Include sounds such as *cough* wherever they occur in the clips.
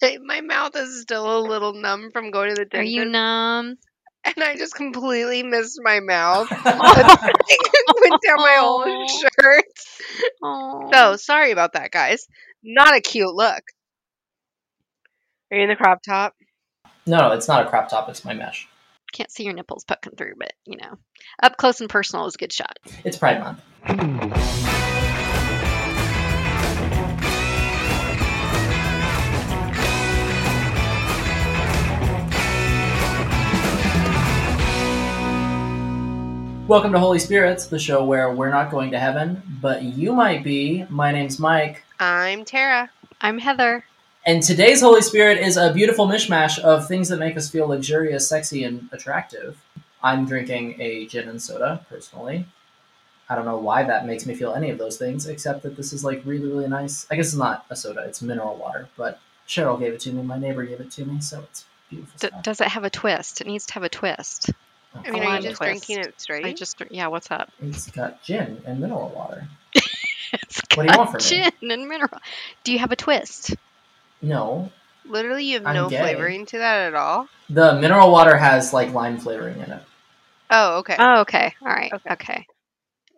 *laughs* My mouth is still a little numb from going to the dentist. Are you numb? and I just completely missed my mouth. *laughs* *laughs* went down my whole Aw. shirt. Oh. So sorry about that, guys. Not a cute look. Are you in the crop top? No, no, it's not a crop top. It's my mesh. can't see your nipples poking through, but you know, up close and personal is a good shot. It's Pride Month. Welcome to Holy Spirits, the show where we're not going to heaven, but you might be. My name's Mike. I'm Tara. I'm Heather. And today's Holy Spirit is a beautiful mishmash of things that make us feel luxurious, sexy, and attractive. I'm drinking a gin and soda, personally. I don't know why that makes me feel any of those things, except that this is like really, really nice. I guess it's not a soda, it's mineral water, but Cheryl gave it to me, my neighbor gave it to me, so it's beautiful. D- stuff. does it have a twist? It needs to have a twist. I mean, are you just twist. drinking it straight? I just yeah. What's up? It's got gin and mineral water. *laughs* It's What do you want got from me? gin and mineral. Do you have a twist? No, Literally, you have I'm no gay. flavoring to that at all. the mineral water has like lime flavoring in it. Oh, okay. Oh, okay. All right. Okay. Okay.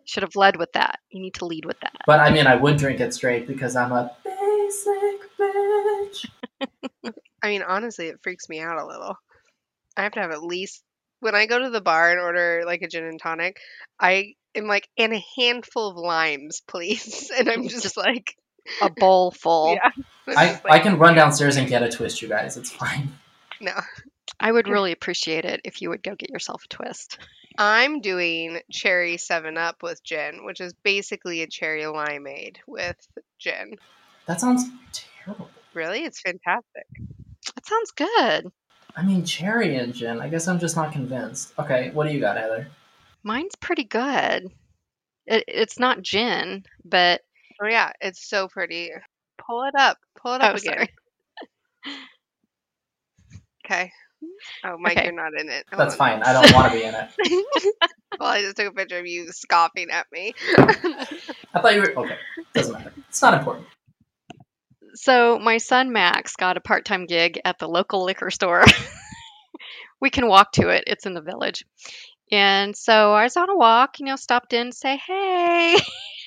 Should have led with that. You need to lead with that. But I mean, I would drink it straight because I'm a basic bitch. *laughs* I mean, honestly, it freaks me out a little. I have to have at least when I go to the bar and order like a gin and tonic, I am like, and a handful of limes, please. *laughs* And I'm just, Just- like, A bowl full. yeah. *laughs* I'm I, just I like, can run downstairs and get a twist, you guys. It's fine. no. I would *laughs* really appreciate it if you would go get yourself a twist. I'm doing cherry Seven Up with gin, which is basically a cherry limeade with gin. That sounds terrible. Really, it's fantastic. That sounds good. I mean, cherry and gin. I guess I'm just not convinced. Okay, what do you got, Heather? Mine's pretty good. It, it's not gin, but Oh yeah, it's so pretty. Pull it up. Pull it up Oh, again. sorry. *laughs* Okay. Oh, Mike, Okay. you're not in it. Hold That's oh, on. fine. I don't want to be in it. *laughs* well, I just took a picture of you scoffing at me. *laughs* I thought you were. Okay, doesn't matter. It's not important. So my son Max got a part-time gig at the local liquor store. *laughs* we can walk to it. It's in the village. And so I was on a walk, you know, stopped in say, "Hey,"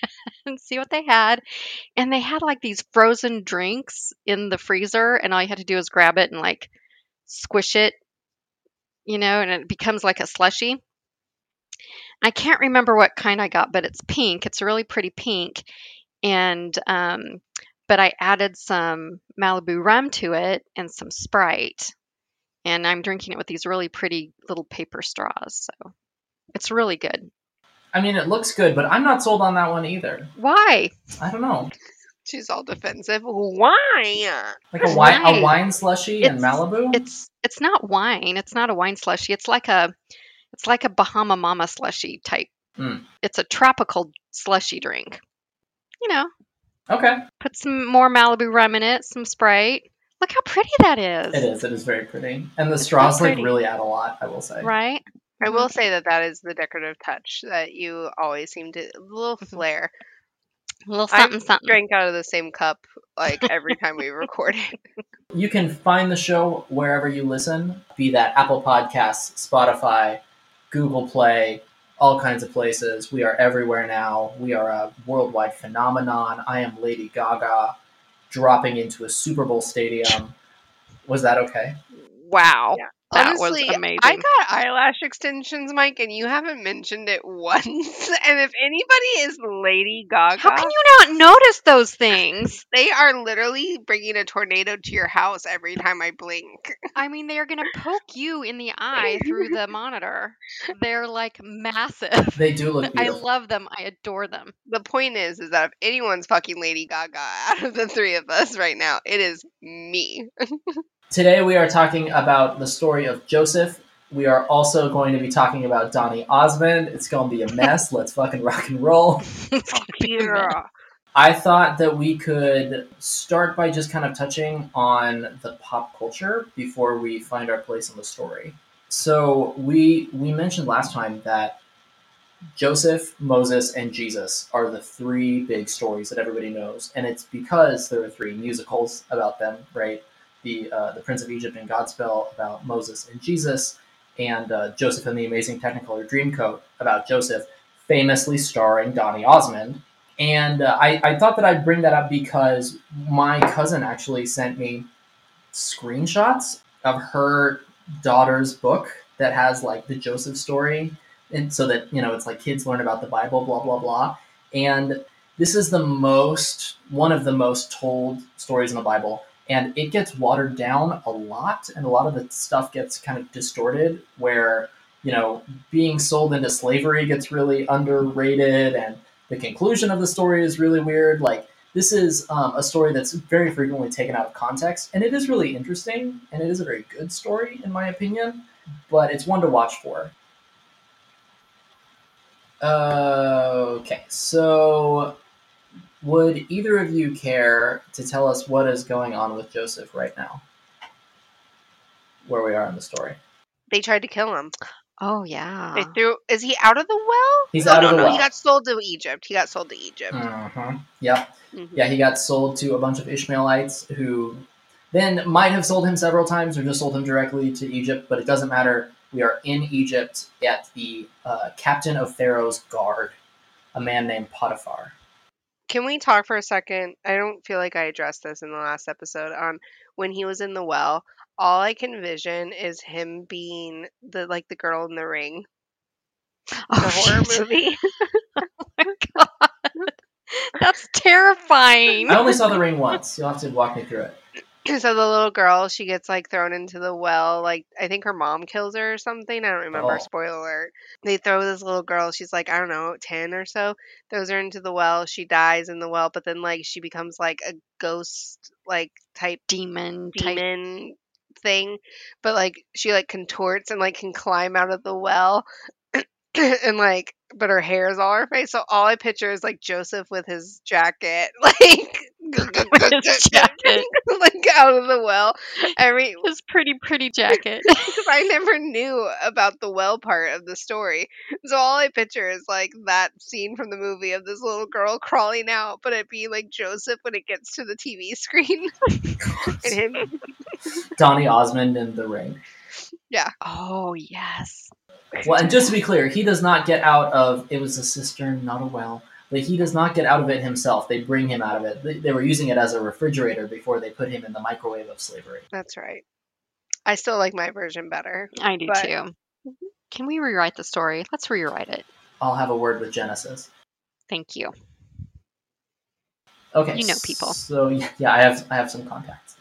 *laughs* and see what they had. And they had like these frozen drinks in the freezer, and all you had to do was grab it and like squish it, you know, and it becomes like a slushy. I can't remember what kind I got, but it's pink. It's really pretty pink. And um but I added some Malibu rum to it and some Sprite. And I'm drinking it with these really pretty little paper straws. So it's really good. I mean, it looks good, but I'm not sold on that one either. Why? I don't know. *laughs* She's all defensive. Why? Like a wine, a wine slushy in Malibu. It's it's not wine. It's not a wine slushy. It's like a it's like a Bahama Mama slushy type. Mm. It's a tropical slushy drink. You know, Okay, put some more Malibu rum in it, some Sprite. Look how pretty that is. it is. It is very pretty, and the straws like really add a lot. I will say. Right? I will say that that is the decorative touch that you always seem to a little Mhm. flair. A little I'm something something. Drank out of the same cup like every time we *laughs* record it. You can find the show wherever you listen, be that Apple Podcasts, Spotify, Google Play, all kinds of places. We are everywhere now. We are a worldwide phenomenon. I am Lady Gaga dropping into a Super Bowl stadium. Was that okay? Wow. Yeah. That Honestly, was amazing. I got eyelash extensions, Mike, and you haven't mentioned it *laughs* once. And if anybody is Lady Gaga, How can you not notice those things? *laughs* they are literally bringing a tornado to your house every time I blink. *laughs* I mean, they are going to poke you in the eye through the monitor. They're like massive. They do look I love them. I adore them. The point is, is that if anyone's fucking Lady Gaga out of the three of us right now, it is me. Today we are talking about the story of Joseph. We are also going to be talking about Donny Osmond. It's going to be a mess. Let's fucking rock and roll. It's gonna be a mess. Yeah. I thought that we could start by just kind of touching on the pop culture before we find our place in the story. So we we mentioned last time that Joseph, Moses, and Jesus are the three big stories that everybody knows, and it's because there are three musicals about them, right? The uh, the Prince of Egypt and Godspell about Moses and Jesus, and uh, Joseph and the Amazing Technicolor Dreamcoat about Joseph, famously starring Donny Osmond. And uh, I, I thought that I'd bring that up because my cousin actually sent me screenshots of her daughter's book that has like the Joseph story, and so that you know it's like kids learn about the Bible, blah blah blah. And this is the most one of the most told stories in the Bible, and it gets watered down a lot, and a lot of the stuff gets kind of distorted. Where you know being sold into slavery gets really underrated, and the conclusion of the story is really weird. Like this is um, a story that's very frequently taken out of context, and it is really interesting, and it is a very good story in my opinion. But it's one to watch for. Uh, okay, so would either of you care to tell us what is going on with Joseph right now? Where we are in the story. They tried to kill him. Oh yeah. They threw. Is he out of the well? He's No, out no, of the no, well. He got sold to Egypt. He got sold to Egypt. Mhm. Yep. Mhm. Yeah, he got sold to a bunch of Ishmaelites who then might have sold him several times or just sold him directly to Egypt, but it doesn't matter. We are in Egypt at the uh, captain of Pharaoh's guard, a man named Potiphar. Can we talk for a second? I don't feel like I addressed this in the last episode. On when he was in the well, all I can envision is him being the like the girl in the ring, the *laughs* *laughs* Oh, horror shit. movie. That's terrifying. *laughs* I only saw the ring once. You'll have to walk me through it. So the little girl, she gets like thrown into the well. Like I think her mom kills her or something. I don't remember. Oh. Spoiler alert. They throw this little girl. She's like I don't know, ten or so. Throws her into the well. She dies in the well, but then like she becomes like a ghost like type Demon type. demon thing, but like she like contorts and like can climb out of the well. *clears throat* and like but her hair is all her face so all i picture is like joseph with his jacket *laughs* like With his *laughs* jacket. *laughs* like out of the well every *laughs* His pretty, pretty jacket. because i never knew about the well part of the story so all i picture is like that scene from the movie of this little girl crawling out but it'd be like joseph when it gets to the tv screen and him Donny Osmond in the ring. Yeah. Oh yes. Well, and just to be clear, he does not get out of it was a cistern, not a well. But he does not get out of it himself. They bring him out of it. They, they were using it as a refrigerator before they put him in the microwave of slavery. that's right i still like my version better I do But- too. Can we rewrite the story? Let's rewrite it. I'll have a word with Genesis. Thank you. Okay, You know people. So *laughs* yeah, I have I have some contacts.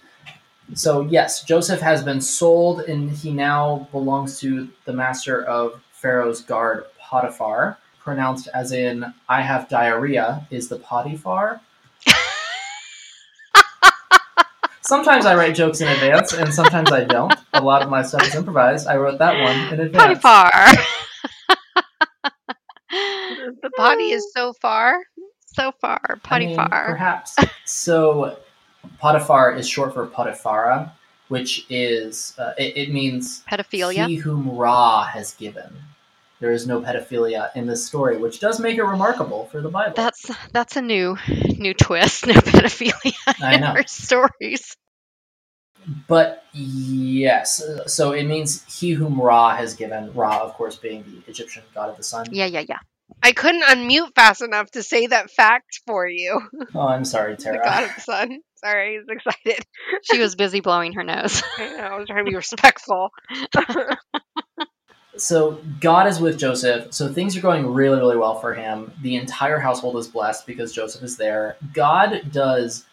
So yes, Joseph has been sold, and he now belongs to the master of Pharaoh's guard, Potiphar, pronounced as in "I have diarrhea." Is the Potiphar? *laughs* sometimes I write jokes in advance, and sometimes I don't. A lot of my stuff is improvised. I wrote that one in advance. Potiphar. *laughs* the body is so far so far. I mean, Potiphar. perhaps. *laughs* So, Potiphar is short for Potiphara, which is uh, it, it means Pedophilia. he whom Ra has given. There is no pedophilia in this story, which does make it remarkable for the Bible. That's that's a new new twist. *laughs* No pedophilia in our stories. But yes, so it means he whom Ra has given. Ra, of course, being the Egyptian god of the sun. Yeah, yeah, yeah. I couldn't unmute fast enough to say that fact for you. Oh, I'm sorry, *laughs* The Tara. god of the sun. Sorry, he's excited. She was busy blowing her nose. *laughs* I know, I was trying to be respectful. So God is with Joseph. So things are going really, really well for him. The entire household is blessed because Joseph is there. God does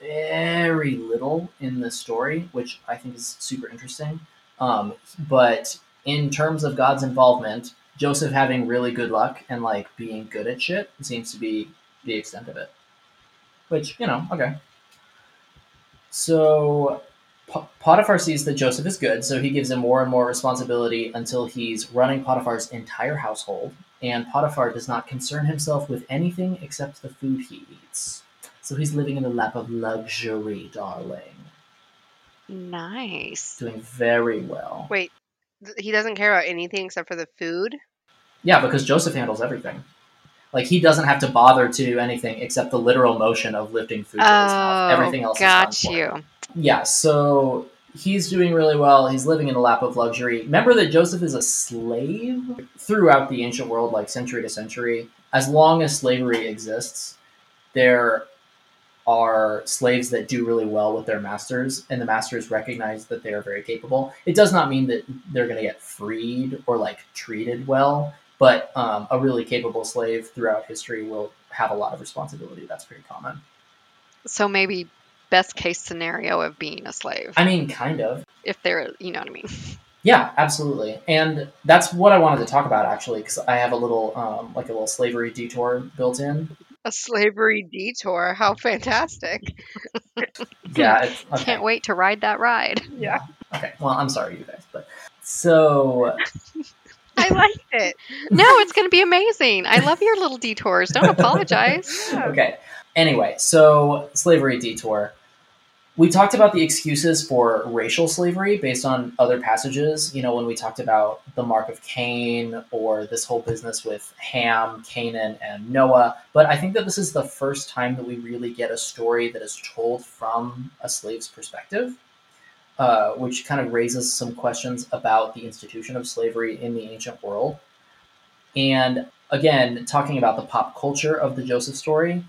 very little in the story, which I think is super interesting. Um, but in terms of God's involvement, Joseph having really good luck and like being good at shit seems to be the extent of it. Which you know, okay. So Potiphar sees that Joseph is good, so he gives him more and more responsibility until he's running Potiphar's entire household. And Potiphar does not concern himself with anything except the food he eats. So he's living in the lap of luxury, darling. Nice. Doing very well. Wait, he doesn't care about anything except for the food? Yeah, because Joseph handles everything. Like he doesn't have to bother to do anything except the literal motion of lifting food to his mouth. Oh, Everything else got is done for you. Yeah, so he's doing really well. He's living in a lap of luxury. Remember that Joseph is a slave throughout the ancient world, like century to century. As long as slavery exists, there are slaves that do really well with their masters, and the masters recognize that they are very capable. It does not mean that they're going to get freed or like treated well, but um, a really capable slave throughout history will have a lot of responsibility. That's pretty common. So maybe best case scenario of being a slave. I mean, kind of. If they're, you know what I mean. Yeah, absolutely, and that's what I wanted to talk about actually, because I have a little, um, like a little slavery detour built in. A slavery detour. How fantastic. *laughs* Yeah, it's, *laughs* okay. Can't wait to ride that ride. Yeah. Okay, well, I'm sorry, you guys, but so *laughs* I liked it. No, it's going to be amazing. I love your little detours. Don't apologize. okay. Anyway, so slavery detour. We talked about the excuses for racial slavery based on other passages. You know, when we talked about the mark of Cain or this whole business with Ham, Canaan, and Noah. But I think that this is the first time that we really get a story that is told from a slave's perspective, uh, which kind of raises some questions about the institution of slavery in the ancient world. And again, talking about the pop culture of the Joseph story,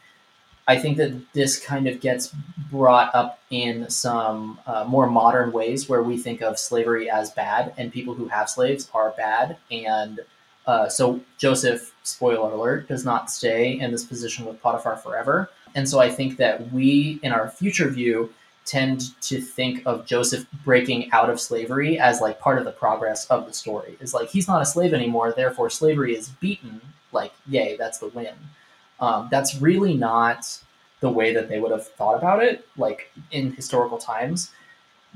I think that this kind of gets brought up in some uh, more modern ways where we think of slavery as bad and people who have slaves are bad. And uh, so Joseph, spoiler alert, does not stay in this position with Potiphar forever. And so I think that we, in our future view, tend to think of Joseph breaking out of slavery as like part of the progress of the story. Is like he's not a slave anymore, therefore slavery is beaten. Like, yay, that's the win. Um, that's really not the way that they would have thought about it, like in historical times.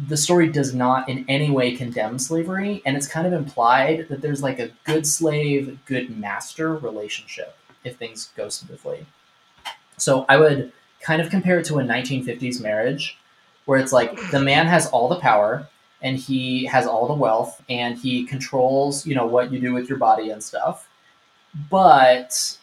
The story does not in any way condemn slavery, and it's kind of implied that there's like a good slave, good master relationship if things go smoothly. So I would kind of compare it to a 1950s marriage where it's like the man has all the power and he has all the wealth and he controls, you know, what you do with your body and stuff. But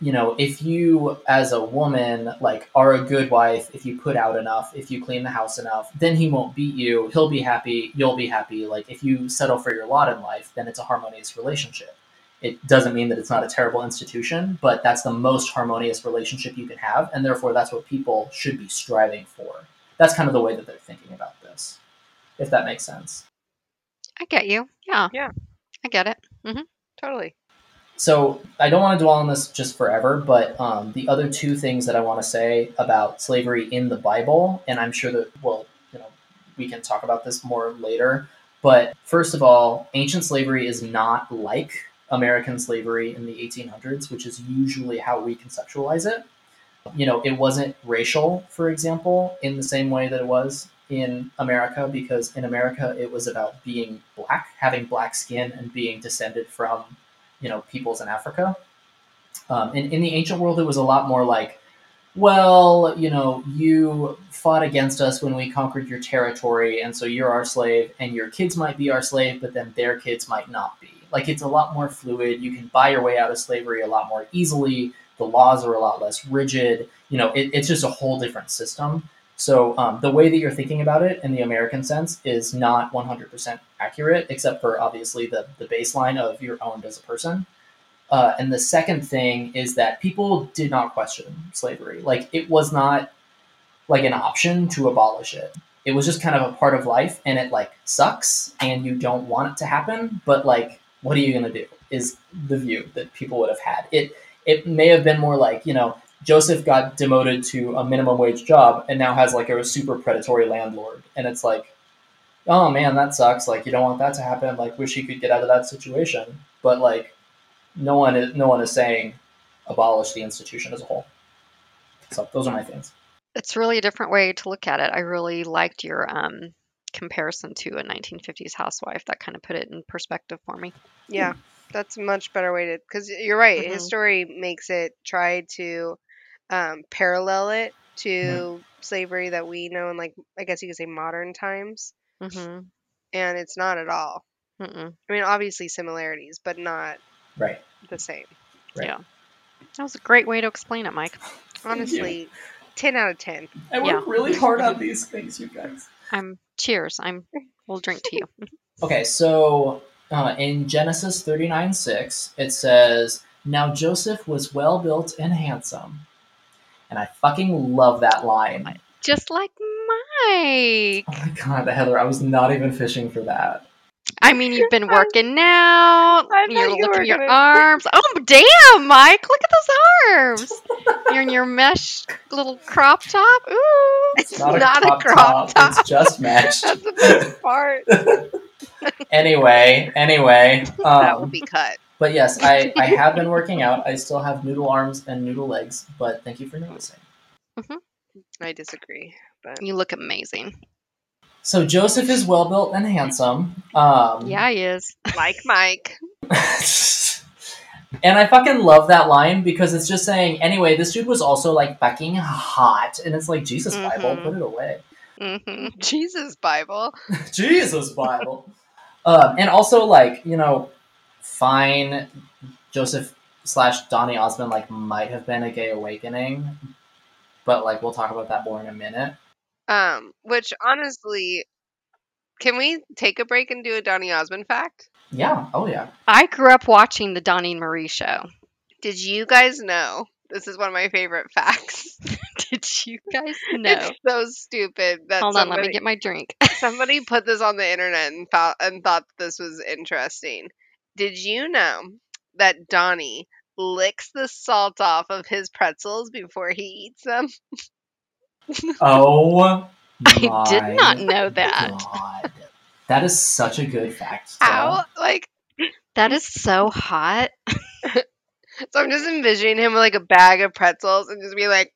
you know, if you as a woman like are a good wife, if you put out enough, if you clean the house enough, then he won't beat you. He'll be happy, you'll be happy. Like if you settle for your lot in life, then it's a harmonious relationship. It doesn't mean that it's not a terrible institution, but that's the most harmonious relationship you can have, and therefore that's what people should be striving for. That's kind of the way that they're thinking about this, if that makes sense. I get you. Yeah. Yeah. I get it. Mm-hmm. Totally. So I don't want to dwell on this just forever, but um, the other two things that I want to say about slavery in the Bible, and I'm sure that well, you know, we can talk about this more later. But first of all, ancient slavery is not like American slavery in the 1800s, which is usually how we conceptualize it. You know, it wasn't racial, for example, in the same way that it was in America, because in America it was about being black, having black skin, and being descended from you know peoples in Africa. Um, in, in the ancient world, it was a lot more like, well, you know, you fought against us when we conquered your territory, and so you're our slave, and your kids might be our slave, but then their kids might not be. Like it's a lot more fluid. You can buy your way out of slavery a lot more easily. The laws are a lot less rigid. You know, it, it's just a whole different system. So um, the way that you're thinking about it in the American sense is not 100% accurate, except for obviously the, the baseline of you're owned as a person. Uh, and the second thing is that people did not question slavery. Like it was not like an option to abolish it. It was just kind of a part of life, and it like sucks, and you don't want it to happen. But like, what are you gonna do? Is the view that people would have had. It it may have been more like you know Joseph got demoted to a minimum wage job and now has like a super predatory landlord. And it's like, oh man, that sucks. Like you don't want that to happen. Like wish he could get out of that situation. But like no one is no one is saying abolish the institution as a whole. So those are my things. It's really a different way to look at it. I really liked your um, comparison to a 1950s housewife. That kind of put it in perspective for me. Yeah. That's a much better way to because you're right. His Mhm. story makes it try to um, parallel it to slavery that we know in like I guess you could say modern times, Mm-hmm. and it's not at all. Mm-mm. I mean, obviously similarities, but not Right. the same. Right. Yeah. That was a great way to explain it, Mike. Honestly, 10 out of 10. I work Yeah. really hard on these things, you guys. I'm cheers. I'm we'll drink to you. *laughs* Okay, so uh, in Genesis 39 6, it says, Now Joseph was well built and handsome. And I fucking love that line. Just like Mike. Oh my god, Heather, I was not even fishing for that. I mean, you've been working out. I You're you looking at your gonna- arms. Oh, damn, Mike! Look at those arms. *laughs* You're in your mesh little crop top. Ooh. It's not a Not a crop, crop top, it's just *laughs* mesh. That's the best part. *laughs* anyway, anyway. that will Um, be cut. But yes, I, *laughs* I have been working out. I still have noodle arms and noodle legs, but thank you for noticing. I disagree. But You look amazing. So Joseph is well built and handsome. Um, Yeah, he is. *laughs* like Mike, *laughs* and I fucking love that line because it's just saying, anyway, this dude was also like fucking hot. And it's like, Jesus Bible, Mhm. put it away. hmm Jesus Bible. Jesus Bible. um, and also, like, you know, fine, Joseph slash Donny Osmond, like, might have been a gay awakening. But, like, we'll talk about that more in a minute. Um, which honestly, can we take a break and do a Donny Osmond fact? Yeah. Oh, yeah. I grew up watching the Donny and Marie show. Did you guys know? This is one of my favorite facts. *laughs* Did you guys *laughs* know? It's so stupid that Hold on, let me get my drink. somebody put this on the internet and thought and thought this was interesting. Did you know that Donny licks the salt off of his pretzels before he eats them? *laughs* Oh, I did not know that. God. That is such a good fact. Sarah. How? Like, That is so hot. *laughs* so I'm just envisioning him with like a bag of pretzels and just be like,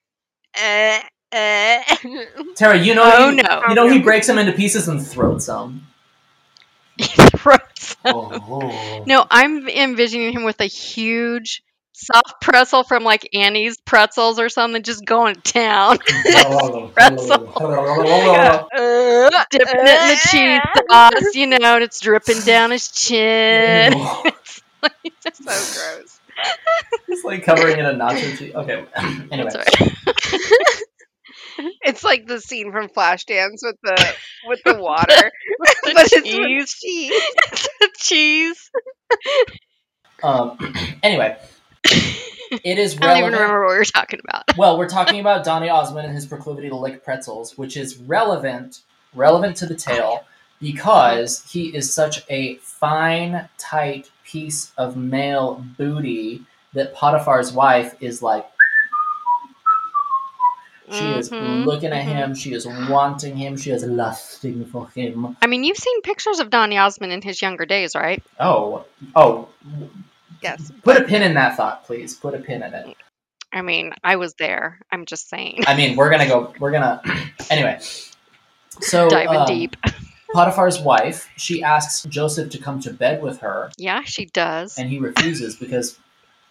eh, eh. Tara, you know, Oh he, no. you know he breaks them into pieces and throats them. *laughs* Oh. No, I'm envisioning him with a huge soft pretzel from like Annie's pretzels or something, just going to town, Pretzel. Uh, dipping it in the cheese sauce, you know, and it's dripping down his chin. *laughs* *laughs* so gross. It's like covering in a nacho cheese. Okay. *clears throat* anyway. *laughs* It's like the scene from Flashdance with the with the *laughs* water, *laughs* but it's cheese. with cheese. the cheese. um, *clears throat* anyway, it is I don't relevant. even remember what we were talking about. Well, we're talking about Donny Osmond and his proclivity to lick pretzels, which is relevant relevant to the tale because he is such a fine, tight piece of male booty that Potiphar's wife is like she is Mhm, looking at him, she is wanting him, she is lusting for him. I mean, you've seen pictures of Donny Osmond in his younger days, right? Oh, oh, Yes. put a pin in that thought, please. Put a pin in it. I mean, I was there. I'm just saying. I mean, we're gonna go. We're gonna. *clears throat* Anyway, so Diving um, deep. *laughs* Potiphar's wife, she asks Joseph to come to bed with her, Yeah, she does. and he refuses because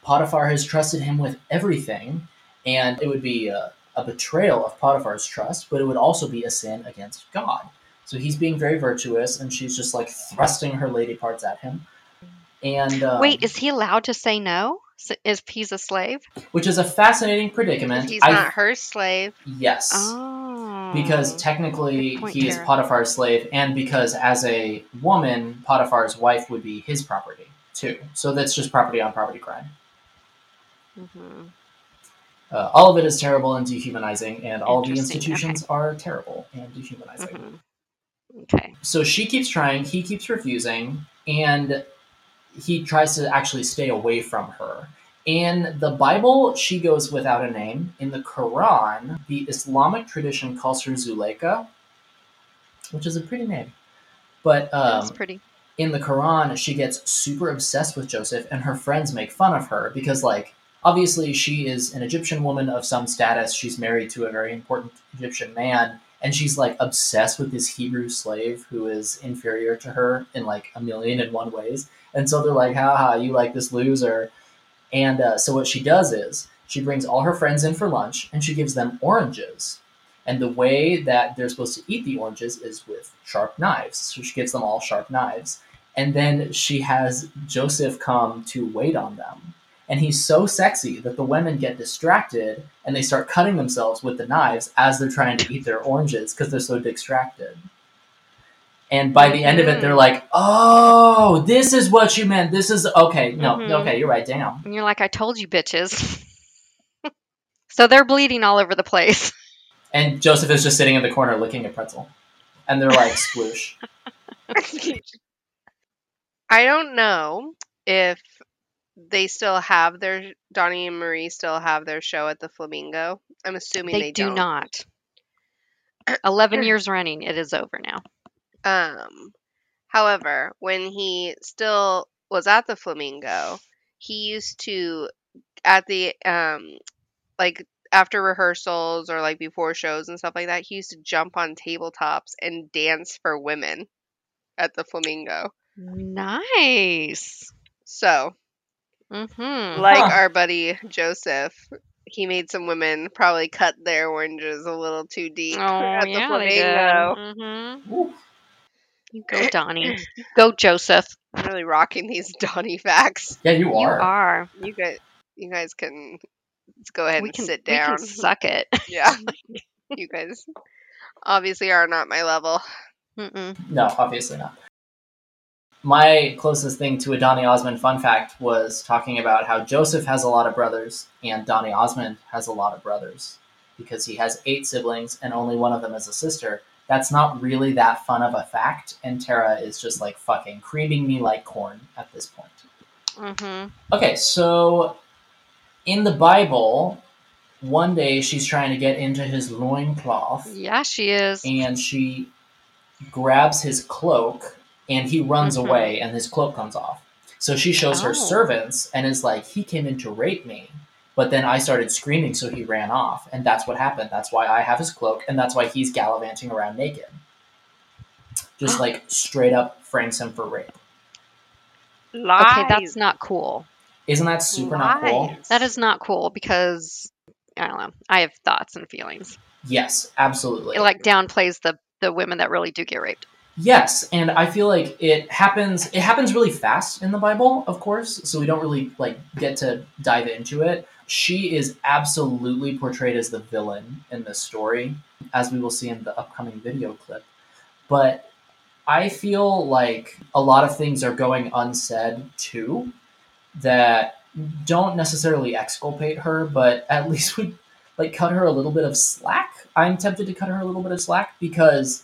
Potiphar has trusted him with everything, and it would be a, a betrayal of Potiphar's trust, but it would also be a sin against God. So he's being very virtuous, and she's just like thrusting her lady parts at him. And um, Wait, is he allowed to say no? S- If he's a slave? which is a fascinating predicament. He's I- not her slave. yes. Oh. because technically he is. Potiphar's slave, and because as a woman, Potiphar's wife would be his property too. So that's just property on property crime. Mhm. Uh, all of it is terrible and dehumanizing, and all the institutions are terrible and dehumanizing. Mhm. Okay. So she keeps trying, he keeps refusing, and he tries to actually stay away from her. In the Bible, she goes without a name. In the Quran, the Islamic tradition calls her Zuleika, which is a pretty name. But That's um, pretty. in the Quran, she gets super obsessed with Joseph, and her friends make fun of her because, like, obviously she is an Egyptian woman of some status. She's married to a very important Egyptian man, and she's like obsessed with this Hebrew slave who is inferior to her in like a million and one ways. And so they're like, haha, you like this loser. And uh, so what she does is she brings all her friends in for lunch and she gives them oranges. And the way that they're supposed to eat the oranges is with sharp knives. So she gives them all sharp knives. And then she has Joseph come to wait on them. And he's so sexy that the women get distracted and they start cutting themselves with the knives as they're trying to eat their oranges because they're so distracted. And by the end of it, they're like, "Oh, this is what you meant. This is okay. No, Mhm. okay, you're right. Damn." And you're like, I told you, bitches. *laughs* so they're bleeding all over the place. And Joseph is just sitting in the corner licking a pretzel, and they're like, *laughs* "Sploosh." I don't know if they still have their Donny and Marie still have their show at the Flamingo. I'm assuming They, they, do don't. not. 11 *clears throat* years running, it is over now. Um, however, when he still was at the Flamingo, he used to at the um like after rehearsals or like before shows and stuff like that, he used to jump on tabletops and dance for women at the Flamingo. Nice. So, Mm-hmm. like Huh. our buddy Joseph, he made some women probably cut their oranges a little too deep Oh, at yeah, they Flamingo. Mm-hmm. You go, Donny. You *clears throat* go, Joseph. I'm really rocking these *laughs* Donny facts. Yeah, you are. You are. are. You guys, you guys can let's go ahead We and can, sit we can down. suck it. *laughs* yeah, *laughs* you guys obviously are not my level. Mm-mm. No, obviously not. My closest thing to a Donny Osmond fun fact was talking about how Joseph has a lot of brothers and Donny Osmond has a lot of brothers because he has eight siblings and only one of them is a sister. That's not really that fun of a fact, and Tara is just like fucking creaming me like corn at this point. Mm-hmm. Okay, so in the Bible, one day she's trying to get into his loincloth Yeah, she is. and she grabs his cloak and he runs Mhm. away and his cloak comes off. So she shows her Oh. servants and is like, he came in to rape me. But then I started screaming, so he ran off. And that's what happened. That's why I have his cloak, and that's why he's gallivanting around naked. Just *gasps* like straight up frames him for rape. Lies. Okay, that's not cool. Isn't that super not cool? That is not cool because I don't know. I have thoughts and feelings. Yes, absolutely. It like downplays the the women that really do get raped. Yes, and I feel like it happens it happens really fast in the Bible, of course, so we don't really like get to dive into it. She is absolutely portrayed as the villain in this story, as we will see in the upcoming video clip. But I feel like a lot of things are going unsaid too that don't necessarily exculpate her, but at *laughs* least would like cut her a little bit of slack. I'm tempted to cut her a little bit of slack because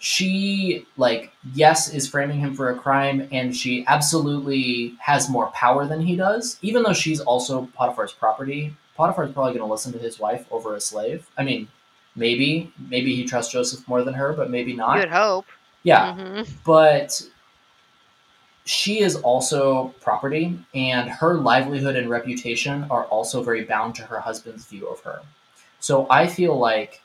she like yes is framing him for a crime and she absolutely has more power than he does even though she's also potiphar's property. Potiphar's probably going to listen to his wife over a slave. I mean maybe. Maybe he trusts joseph more than her but maybe not. Would hope. yeah. Hmm but she is also property and her livelihood and reputation are also very bound to her husband's view of her. So i feel like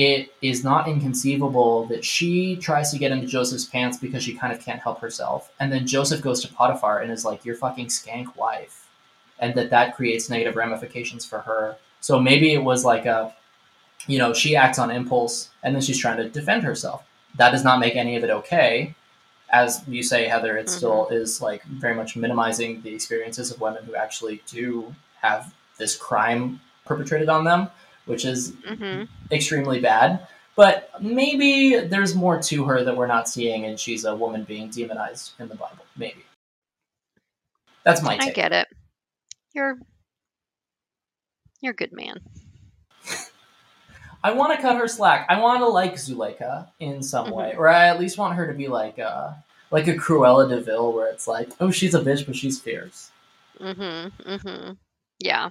it is not inconceivable that she tries to get into joseph's pants because she kind of can't help herself. And then joseph goes to potiphar and is like your fucking skank wife. And that that creates negative ramifications for her. So maybe it was like a you know she acts on impulse and then she's trying to defend herself. That does not make any of it okay. As you say heather it mm-hmm. still is like very much minimizing the experiences of women who actually do have this crime perpetrated on them which is hmm extremely bad but maybe there's more to her that we're not seeing and she's a woman being demonized in the bible maybe that's my Take. I get it. You're you're a good man. *laughs* I want to cut her slack. I want to like Zuleika in some way, or I at least want her to be like a like a Cruella de Vil, where it's like, oh, she's a bitch, but she's fierce. Mm-hmm. Mm-hmm. Yeah.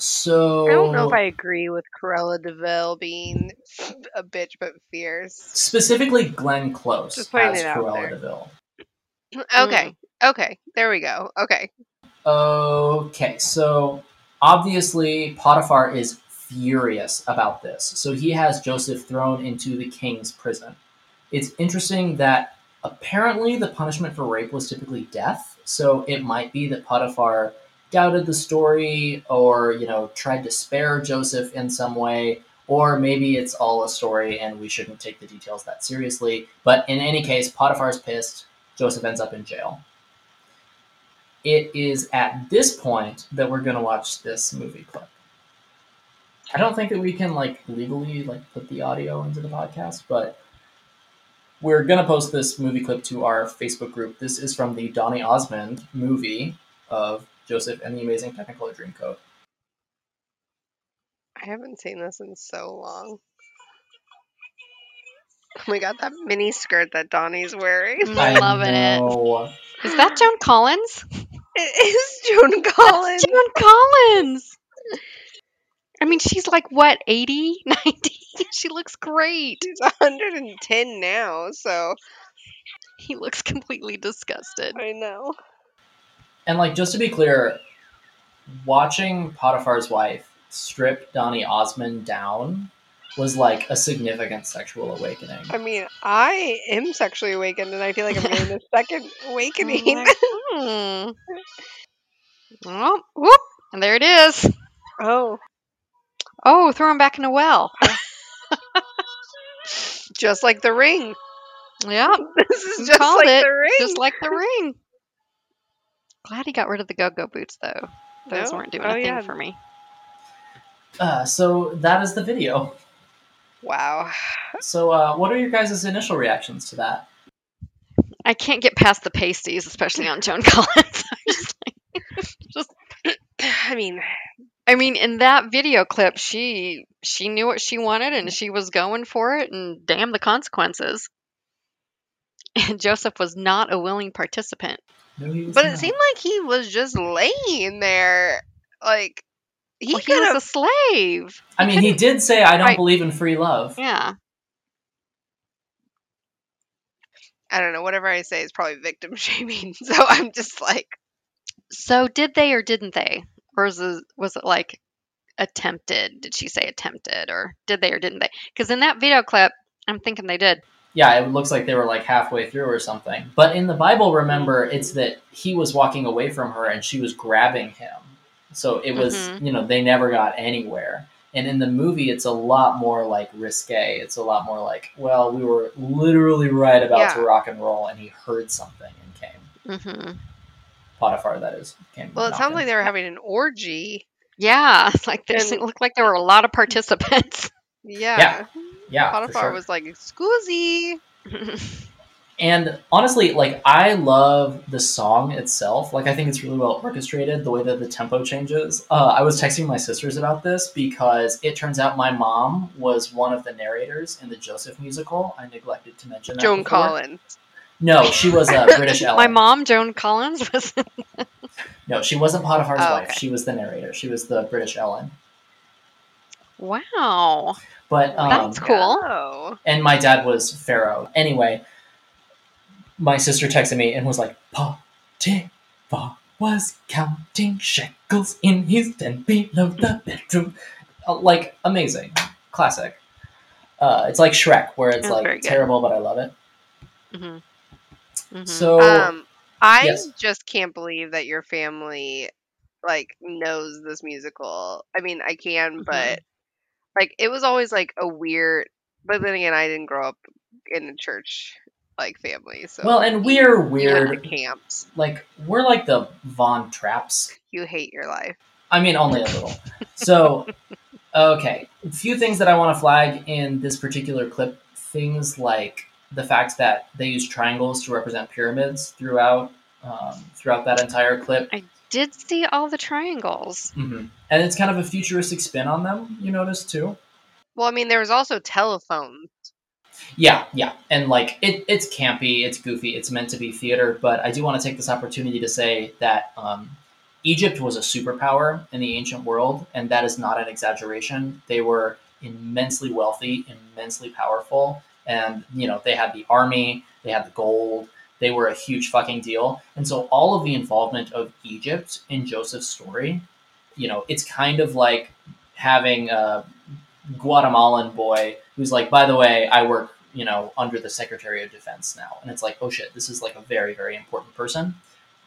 So I don't know if I agree with Cruella de Vil being *laughs* a bitch but fierce. specifically Glenn Close Just as it out Cruella. de Vil. Okay. Hmm. Okay. There we go. Okay. Okay, so obviously Potiphar is furious about this. So he has Joseph thrown into the king's prison. It's interesting that apparently the punishment for rape was typically death. So it might be that Potiphar doubted the story or, you know, tried to spare Joseph in some way. Or maybe it's all a story and we shouldn't take the details that seriously. But in any case, Potiphar's pissed. Joseph ends up in jail. it is at this point that we're gonna watch this movie clip. I don't think that we can like legally like put the audio into the podcast, but we're gonna post this movie clip to our Facebook group. This is from the Donny Osmond movie of Joseph and the Amazing Technicolor Dreamcoat. I haven't seen this in so long. Oh my god, that mini skirt that Donny's wearing. Mm, I'm loving it. know. Is that Joan Collins? It is Joan Collins. Joan Collins. I mean, she's like what, 80, 90? *laughs* She looks great. She's 110 now, so He looks completely disgusted. I know. And like just to be clear, watching Potiphar's wife strip Donny Osmond down was like a significant sexual awakening. I mean, I am sexually awakened, and I feel like I'm getting a *laughs* second awakening. *laughs* Hmm. Oh, whoop. And there it is. oh, Oh, throw him back in a well. *laughs* just like the ring. Yeah, This is just like it. the ring. just like the ring. Glad he got rid of the go-go boots, though. Those No? weren't doing Oh, a thing yeah. for me. Uh, so that is the video. Wow. So uh, what are your guys' initial reactions to that? I can't get past the pasties, especially on Joan *laughs* Collins. *laughs* I'm *laughs* just I mean, I mean, in that video clip, she she knew what she wanted and she was going for it, and damn the consequences. And Joseph was not a willing participant. No, he was but it seemed like he was just laying there. Like, he Well, he could was have. a slave. I mean, he did say, "I don't Right. believe in free love." Yeah. I don't know. Whatever I say is probably victim *laughs* shaming. So I'm just like, So did they or didn't they, or was it, was it like attempted? Did she say attempted, or did they or didn't they? Because in that video clip, I'm thinking they did. Yeah, it looks like they were like halfway through or something. But in the Bible, remember, it's that he was walking away from her and she was grabbing him. So it was, Mhm. you know, they never got anywhere. And in the movie, it's a lot more like risque. It's a lot more like, well, we were literally right about to rock and roll, and he heard something and came. hmm Potiphar, that is, came. well, it sounds like they were having an orgy. Yeah, *laughs* like there looked like there were a lot of participants. Yeah. *laughs* Yeah, yeah, Potiphar sure. was like, "Scusi." *laughs* And honestly, like I love the song itself. Like I think it's really well orchestrated. The way that the tempo changes. Uh, I was texting my sisters about this because it turns out my mom was one of the narrators in the Joseph musical. I neglected to mention that. Joan before. Collins. No, she was a *laughs* British Ellen. My mom, Joan Collins, was. *laughs* No, she wasn't Potiphar's Oh, wife. okay. She was the narrator. She was the British Ellen. wow. But um, That's cool. Oh. and my dad was Pharaoh. Anyway, my sister texted me and was like, Potiphar was counting shekels in his den below the bedroom. Uh, Like, amazing. Classic. Uh, it's like Shrek, where it's That's like terrible, but I love it. hmm hmm So, Um, I yes. just can't believe that your family like knows this musical. I mean, I can, Mhm. but like it was always like a weird. But then again, I didn't grow up in a church like family, so well, and we're weird. camps. Like, we're like the Von Trapps You hate your life. I mean, only a little. So, okay, a few things that I want to flag in this particular clip. Things like the fact that they use triangles to represent pyramids throughout um, throughout that entire clip, Did see all the triangles. hmm and it's kind of a futuristic spin on them. You notice too. Well, I mean, there was also telephones. Yeah, yeah, and like it, it's campy, it's goofy, it's meant to be theater. But I do want to take this opportunity to say that um, Egypt was a superpower in the ancient world, and that is not an exaggeration. They were immensely wealthy, immensely powerful, and you know they had the army, they had the gold, they were a huge fucking deal. And so all of the involvement of Egypt in Joseph's story, you know, it's kind of like having a Guatemalan boy who's like, by the way, I work, you know, under the Secretary of Defense now, and it's like, oh shit, this is like a very, very important person,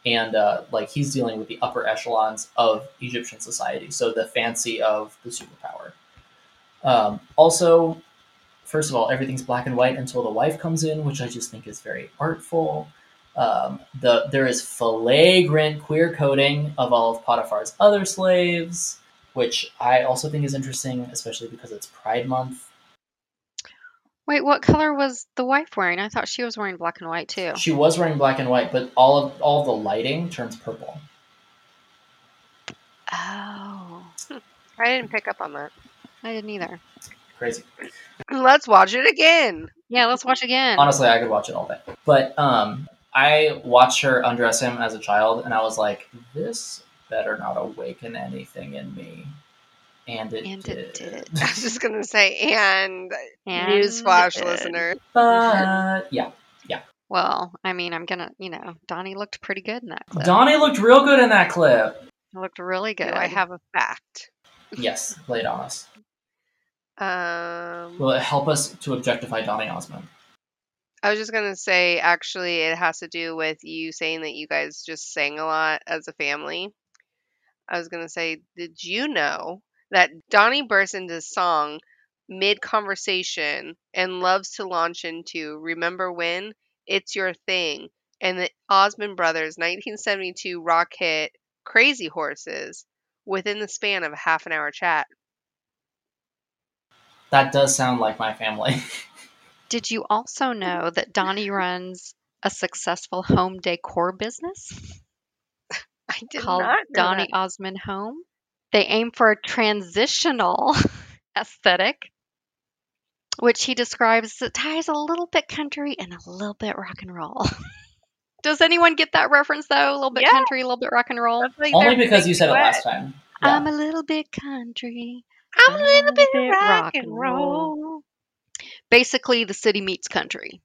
and uh, like he's dealing with the upper echelons of Egyptian society, so the fancy of the superpower. Um, also, first of all, everything's black and white until the wife comes in, which I just think is very artful. Um, the there is flagrant queer coding of all of Potiphar's other slaves, which I also think is interesting, especially because it's Pride Month. Wait, what color was the wife wearing? I thought she was wearing black and white too. She was wearing black and white, but all of all of the lighting turns purple. Oh, *laughs* I didn't pick up on that. I didn't either. Crazy. Let's watch it again. Yeah, let's watch again. Honestly, I could watch it all day. But um, I watched her undress him as a child, and I was like, "This better not awaken anything in me." And it And did. it did. *laughs* I was just gonna say, and, And newsflash, listener. But yeah, yeah. Well, I mean, I'm gonna, you know, Donny looked pretty good in that clip. Donny looked real good in that clip. He looked really Do good. I have a fact? Yes, lay it on us. Um, Will it help us to objectify Donny Osmond? I was just gonna say, actually, it has to do with you saying that you guys just sang a lot as a family. I was gonna say, did you know that Donny bursts into song mid conversation and loves to launch into "Remember When"? It's your thing, and the Osmond Brothers' 1972 rock hit "Crazy Horses" within the span of a half an hour chat. That does sound like my family. *laughs* Did you also know that Donny runs a successful home decor business *laughs* I did called not know Donny that. Osmond Home? They aim for a transitional *laughs* aesthetic, which he describes that ties a little bit country and a little bit rock and roll. Does anyone get that reference though? A little bit Yeah. country, a little bit rock and roll. Like Only because you said it last time. Yeah. I'm a little bit country. I'm a little bit rock and roll. Basically, the city meets country.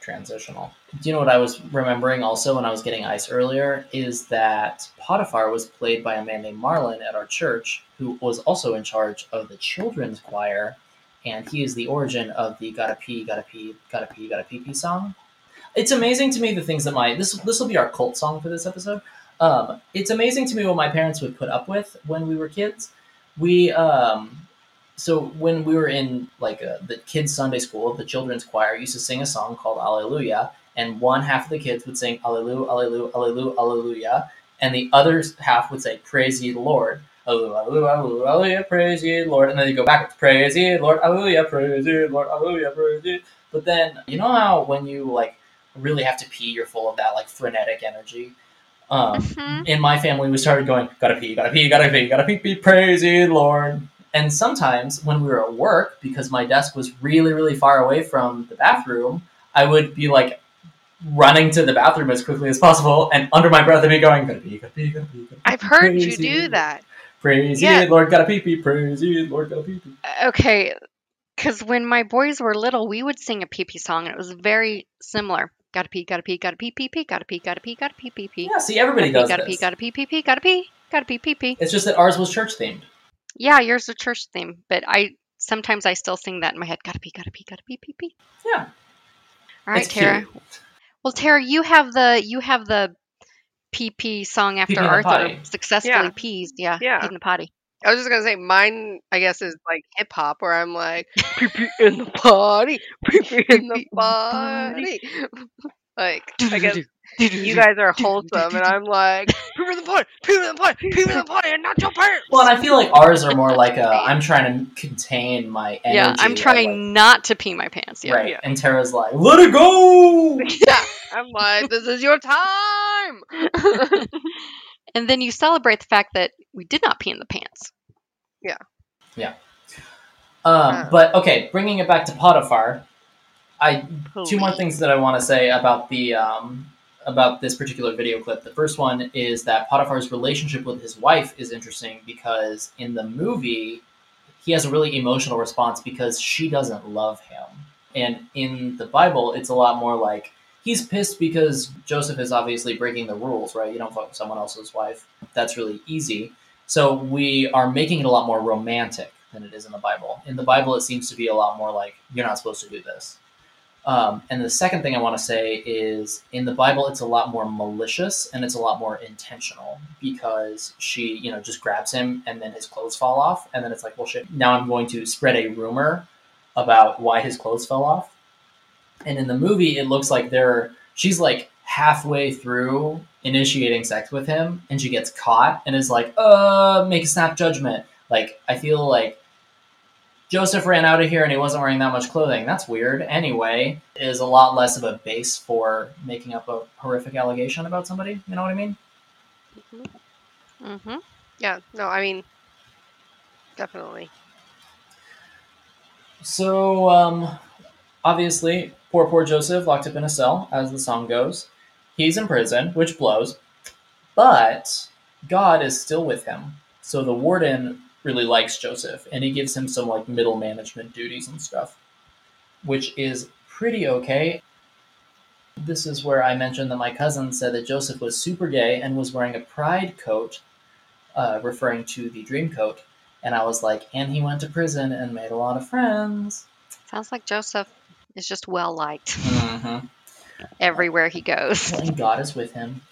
transitional. Do you know what I was remembering also when I was getting ice earlier? Is that Potiphar was played by a man named Marlon at our church, who was also in charge of the children's choir, and he is the origin of the "Gotta Pee, Gotta Pee, Gotta Pee, Gotta Pee Pee" song. It's amazing to me the things that my this this will be our cult song for this episode. Um, it's amazing to me what my parents would put up with when we were kids. We um, so when we were in like uh, the kids Sunday school, the children's choir used to sing a song called Alleluia, and one half of the kids would sing Alleluia, Alleluia, Alleluia, Alleluia, and the other half would say Praise ye the Lord. Alleluia, praise ye Lord, and then you go back backwards. Praise ye Lord, Alleluia, praise ye Lord, Alleluia, praise ye. But then you know how when you like really have to pee, you're full of that like frenetic energy. Um, Mhm. in my family, we started going, gotta pee, gotta pee, gotta pee, gotta pee, pee, praise the Lord. And sometimes when we were at work, because my desk was really, really far away from the bathroom, I would be like running to the bathroom as quickly as possible, and under my breath, I'd be going, gotta pee, gotta pee, gotta pee. Gotta pee I've heard you do Lord. that. Praise Yeah. ye, Lord, gotta pee, pee, praise ye, Lord, gotta pee, pee. Okay, because when my boys were little, we would sing a pee pee song, and it was very similar. Gotta pee, gotta pee, gotta pee, pee, pee, gotta pee, gotta pee, gotta pee, pee, pee. Yeah, see, everybody Gotta does pee, gotta this. pee, gotta pee, pee, pee, gotta pee, gotta pee, pee, pee. It's just that ours was church themed. Yeah, yours is church theme, but I sometimes I still sing that in my head. Gotta pee, gotta pee, gotta pee, pee, pee. Yeah. All right, It's Tara. cute. Well, Tara, you have the you have the pee pee song after Pee-pee in the Arthur successfully Yeah. pees. Yeah, Yeah. peed in the potty. I was just gonna say mine. I guess is like hip hop, where *laughs* I'm like pee pee in the party, pee pee in the Pee-pee in the party. like I guess you guys are wholesome, and I'm like pee in the party, pee in the party, pee in the party, and not your pants. Well, and I feel like ours are more like uh, a, I'm trying to contain my energy. Yeah, I'm trying like, not to pee my pants. Yeah. right. yeah. And Tara's like, let it go! *laughs* yeah, I'm like this is your time. *laughs* and then you celebrate the fact that we did not pee in the pants. Um, Uh. but okay, bringing it back to Potiphar, I two more things that I want to say about the um, about this particular video clip. The first one is that Potiphar's relationship with his wife is interesting because in the movie he has a really emotional response because she doesn't love him, and in the Bible it's a lot more like he's pissed because Joseph is obviously breaking the rules, right? You don't fuck with someone else's wife. That's really easy. So we are making it a lot more romantic than it is in the Bible. In the Bible, it seems to be a lot more like you're not supposed to do this. Um, and the second thing I want to say is in the Bible, it's a lot more malicious and it's a lot more intentional because she, you know, just grabs him and then his clothes fall off. And then it's like, well, shit, now I'm going to spread a rumor about why his clothes fell off. And in the movie, it looks like they're she's like halfway through initiating sex with him and she gets caught and is like, uh, make a snap judgment. Like, I feel like Joseph ran out of here and he wasn't wearing that much clothing. That's weird. Anyway, is a lot less of a base for making up a horrific allegation about somebody. You know what I mean? Mm-hmm. Yeah. No, I mean, definitely. So, um, obviously, poor, poor Joseph locked up in a cell, as the song goes. He's in prison, which blows, but God is still with him. So the warden really likes Joseph, and he gives him some like middle management duties and stuff, which is pretty okay. This is where I mentioned that my cousin said that Joseph was super gay and was wearing a pride coat, uh, referring to the dream coat. And I was like, and he went to prison and made a lot of friends. Sounds like Joseph is just well liked Mm-hmm. Everywhere he goes. And God is with him.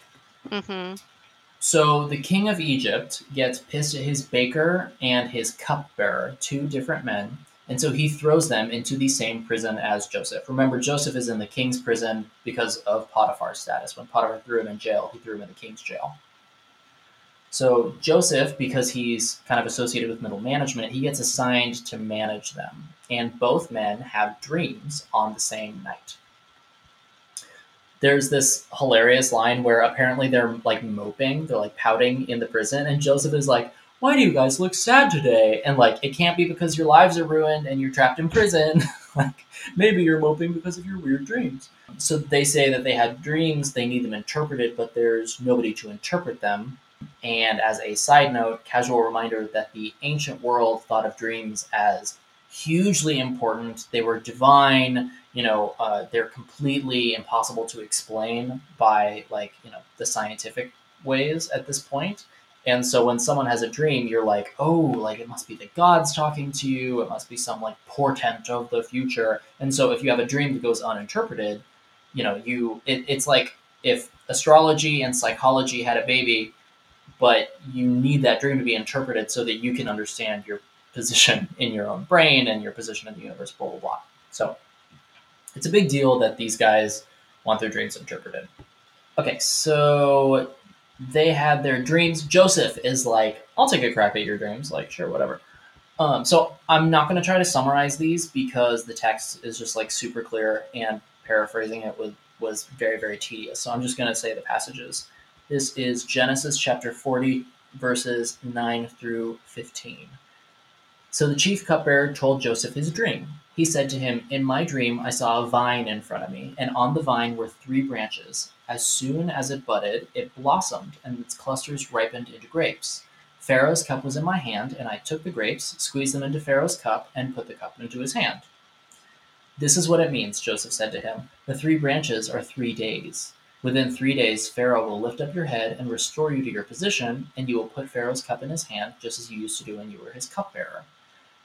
Mm-hmm. So the king of Egypt gets pissed at his baker and his cupbearer, two different men, and so he throws them into the same prison as Joseph. Remember, Joseph is in the king's prison because of Potiphar's status. When Potiphar threw him in jail, he threw him in the king's jail. So Joseph, because he's kind of associated with middle management, he gets assigned to manage them. And both men have dreams on the same night there's this hilarious line where apparently they're like moping, they're like pouting in the prison, and Joseph is like, Why do you guys look sad today? And like, it can't be because your lives are ruined and you're trapped in prison. *laughs* like, maybe you're moping because of your weird dreams. So they say that they had dreams, they need them interpreted, but there's nobody to interpret them. And as a side note, casual reminder that the ancient world thought of dreams as hugely important. They were divine, you know, uh, they're completely impossible to explain by like, you know, the scientific ways at this point. And so when someone has a dream, you're like, oh, like it must be the gods talking to you. It must be some like portent of the future. And so if you have a dream that goes uninterpreted, you know, you it, it's like if astrology and psychology had a baby, but you need that dream to be interpreted so that you can understand your position in your own brain and your position in the universe, blah blah blah. So it's a big deal that these guys want their dreams interpreted. Okay, so they had their dreams. Joseph is like, I'll take a crack at your dreams. Like, sure, whatever. Um, so I'm not going to try to summarize these because the text is just like super clear and paraphrasing it was, was very, very tedious. So I'm just going to say the passages. This is Genesis chapter 40, verses 9 through 15. So the chief cupbearer told Joseph his dream. He said to him, In my dream, I saw a vine in front of me, and on the vine were three branches. As soon as it budded, it blossomed, and its clusters ripened into grapes. Pharaoh's cup was in my hand, and I took the grapes, squeezed them into Pharaoh's cup, and put the cup into his hand. This is what it means, Joseph said to him. The three branches are three days. Within three days, Pharaoh will lift up your head and restore you to your position, and you will put Pharaoh's cup in his hand, just as you used to do when you were his cupbearer.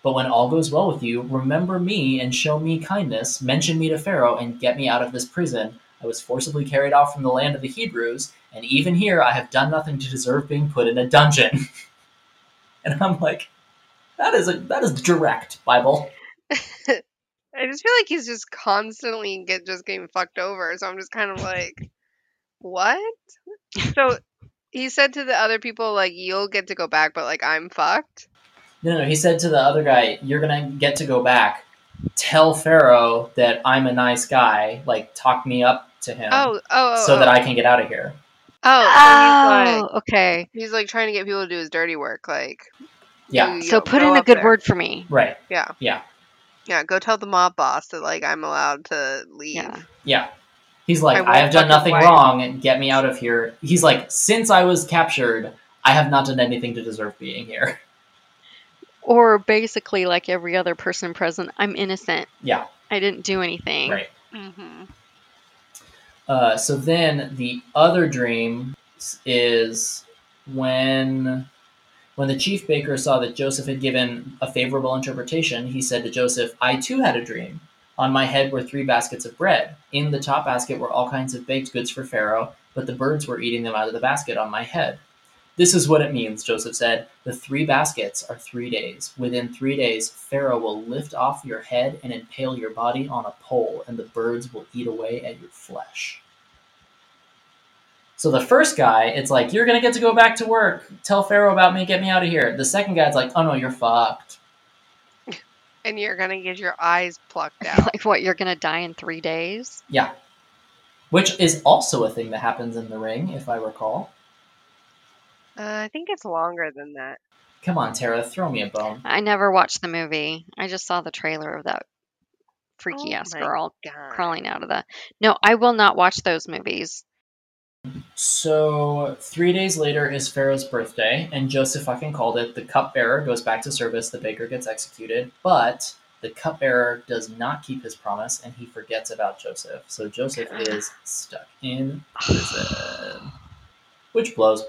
But when all goes well with you, remember me and show me kindness, mention me to Pharaoh, and get me out of this prison. I was forcibly carried off from the land of the Hebrews, and even here I have done nothing to deserve being put in a dungeon. *laughs* and I'm like, that is a that is direct Bible. *laughs* I just feel like he's just constantly get just getting fucked over. So I'm just kind of like, what? So he said to the other people like, "You'll get to go back, but like I'm fucked." No, no, he said to the other guy, "You're gonna get to go back. Tell Pharaoh that I'm a nice guy. Like, talk me up to him, Oh, oh, oh, so oh. that I can get out of here." Oh, so Oh, he's like, okay. he's like trying to get people to do his dirty work. Like, Yeah, you- So you put in a good there. word for me. right. Yeah, Yeah, yeah. Go tell the mob boss that like I'm allowed to leave. Yeah. yeah. He's like, I I, have done nothing wife." wrong. Get me out of here. He's like, since I was captured, I have not done anything to deserve being here. Or basically, like every other person present, I'm innocent. Yeah, I didn't do anything. right. Mm-hmm. Uh, so then the other dream is when when the chief baker saw that Joseph had given a favorable interpretation, he said to Joseph, "I too had a dream. On my head were three baskets of bread. In the top basket were all kinds of baked goods for Pharaoh, but the birds were eating them out of the basket on my head." This is what it means, Joseph said. The three baskets are three days. Within three days, Pharaoh will lift off your head and impale your body on a pole, and the birds will eat away at your flesh. So the first guy, it's like, you're gonna get to go back to work. Tell Pharaoh about me, get me out of here. The second guy's like, oh no, you're fucked. *laughs* And you're gonna get your eyes plucked *laughs* out. like what? You're gonna die in three days? Yeah. Which is also a thing that happens in the ring, if I recall. Uh, I think it's longer than that. Come on, Tara, throw me a bone. I never watched the movie. I just saw the trailer of that freaky Oh ass my girl God. crawling out of the. No, I will not watch those movies. So three days later is Pharaoh's birthday, and Joseph fucking called it. The cupbearer goes back to service, the baker gets executed, but the cupbearer does not keep his promise and he forgets about Joseph. So Joseph is stuck in prison. Which blows.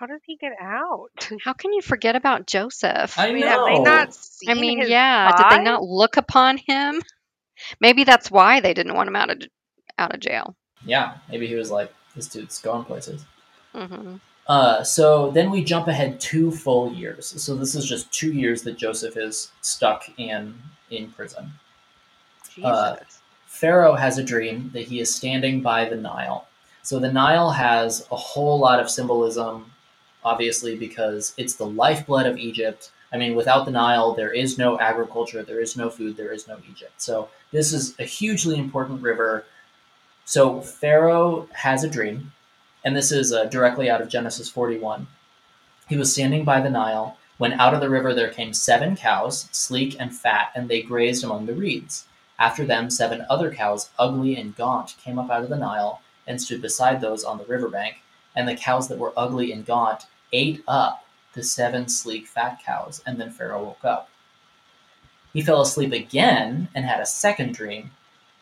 How does he get out? *laughs* How can you forget about Joseph? I I mean, have they know. not seen I mean, his yeah. Did they not look upon him? Maybe that's why they didn't want him out of out of jail. Yeah, maybe he was like, this dude's going places. hmm Uh, so then we jump ahead two full years. So this is just two years that Joseph is stuck in in prison. Jesus. uh, Pharaoh has a dream that he is standing by the Nile. So the Nile has a whole lot of symbolism, obviously, because it's the lifeblood of Egypt. I mean, without the Nile, there is no agriculture, there is no food, there is no Egypt. So this is a hugely important river. So Pharaoh has a dream, and this is uh, directly out of Genesis 41. He was standing by the Nile when out of the river there came seven cows, sleek and fat, and they grazed among the reeds. After them, seven other cows, ugly and gaunt, came up out of the Nile and stood beside those on the riverbank. And the cows that were ugly and gaunt ate up the seven sleek fat cows. And then Pharaoh woke up. He fell asleep again and had a second dream.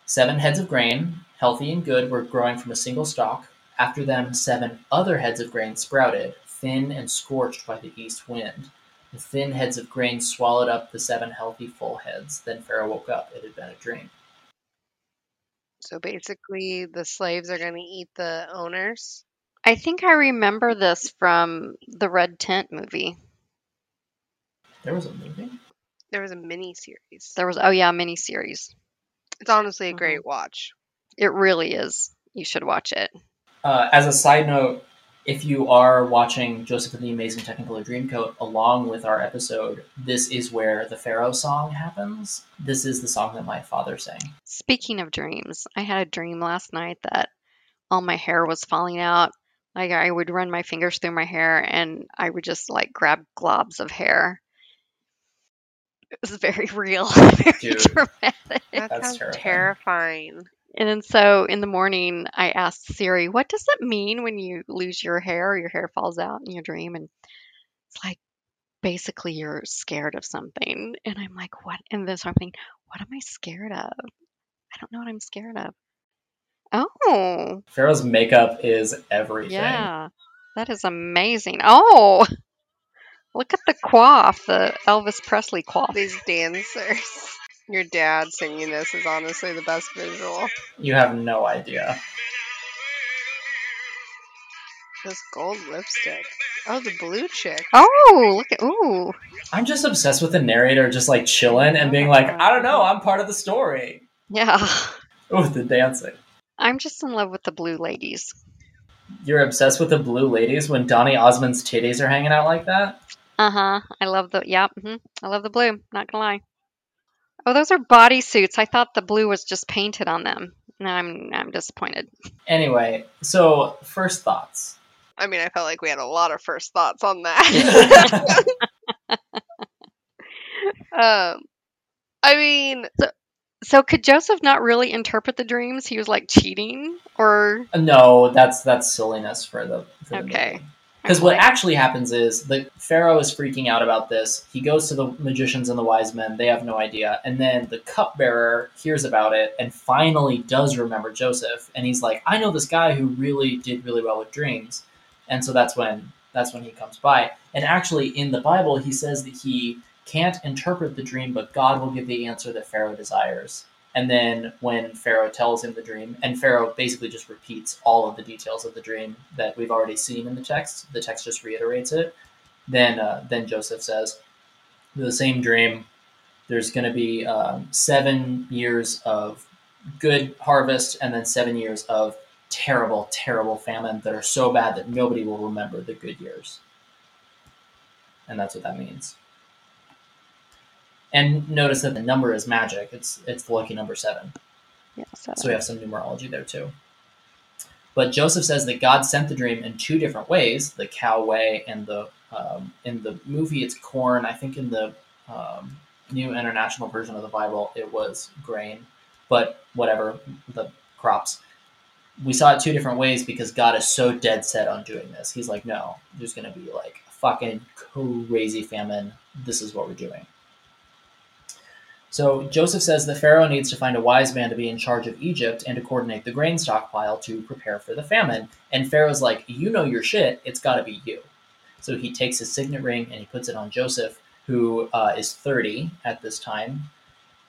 Seven heads of grain, healthy and good, were growing from a single stalk. After them, seven other heads of grain sprouted, thin and scorched by the east wind. The thin heads of grain swallowed up the seven healthy full heads. Then Pharaoh woke up. It had been a dream. so basically, the slaves are gonna eat the owners. I think I remember this from the Red Tent movie. There was a movie? There was a mini series. There was oh yeah, mini series. It's honestly a Mhm. great watch. It really is. You should watch it. Uh, as a side note, if you are watching Joseph and the Amazing Technicolor Dreamcoat along with our episode, this is where the Pharaoh song happens. This is the song that my father sang. Speaking of dreams, I had a dream last night that all my hair was falling out. Like I would run my fingers through my hair and I would just like grab globs of hair. It was very *laughs* real, very Dude. dramatic. That That's sounds terrifying. terrifying. And then so in the morning, I asked Siri, "What does it mean when you lose your hair or your hair falls out in your dream?" And it's like basically you're scared of something. And I'm like, "What?" And then so I'm thinking, "What am I scared of? I don't know what I'm scared of." Oh, Pharaoh's makeup is everything. yeah, that is amazing. Oh, look at the coif, the Elvis Presley coif. These dancers. Your dad singing this is honestly the best visual. You have no idea. This gold lipstick. Oh, the blue chick. Oh, look at ooh. I'm just obsessed with the narrator just like chilling and being like, I don't know, I'm part of the story. Yeah. Oh, the dancing. I'm just in love with the blue ladies. You're obsessed with the blue ladies when Donny Osmond's titties are hanging out like that? Uh huh. I love the yeah. hmm I love the blue. Not gonna lie. Oh, those are bodysuits. I thought the blue was just painted on them. No, I'm I'm disappointed. Anyway, so first thoughts. I mean, I felt like we had a lot of first thoughts on that. *laughs* *laughs* um, I mean, So could Joseph not really interpret the dreams? He was like cheating, or no, that's that's silliness for the for Okay. Because what actually happens is the Pharaoh is freaking out about this. He goes to the magicians and the wise men. They have no idea. And then the cupbearer hears about it and finally does remember Joseph. And he's like, I know this guy who really did really well with dreams. And so that's when that's when he comes by. And actually in the Bible he says that he can't interpret the dream, but God will give the answer that Pharaoh desires. And then when Pharaoh tells him the dream, and Pharaoh basically just repeats all of the details of the dream that we've already seen in the text, the text just reiterates it. Then, uh, then Joseph says, the same dream. There's going to be um, seven years of good harvest, and then seven years of terrible, terrible famine that are so bad that nobody will remember the good years. And that's what that means. And notice that the number is magic. It's it's the lucky number seven. Yeah, so, So we have some numerology there too. But Joseph says that God sent the dream in two different ways: the cow way and the um, in the movie it's corn. I think in the um, New International Version of the Bible it was grain, but whatever the crops. We saw it two different ways because God is so dead set on doing this. He's like, no, there's going to be like a fucking crazy famine. This is what we're doing. So Joseph says that Pharaoh needs to find a wise man to be in charge of Egypt and to coordinate the grain stockpile to prepare for the famine. And Pharaoh's like, you know your shit. It's got to be you. So he takes his signet ring and he puts it on Joseph, who uh, is 30 at this time.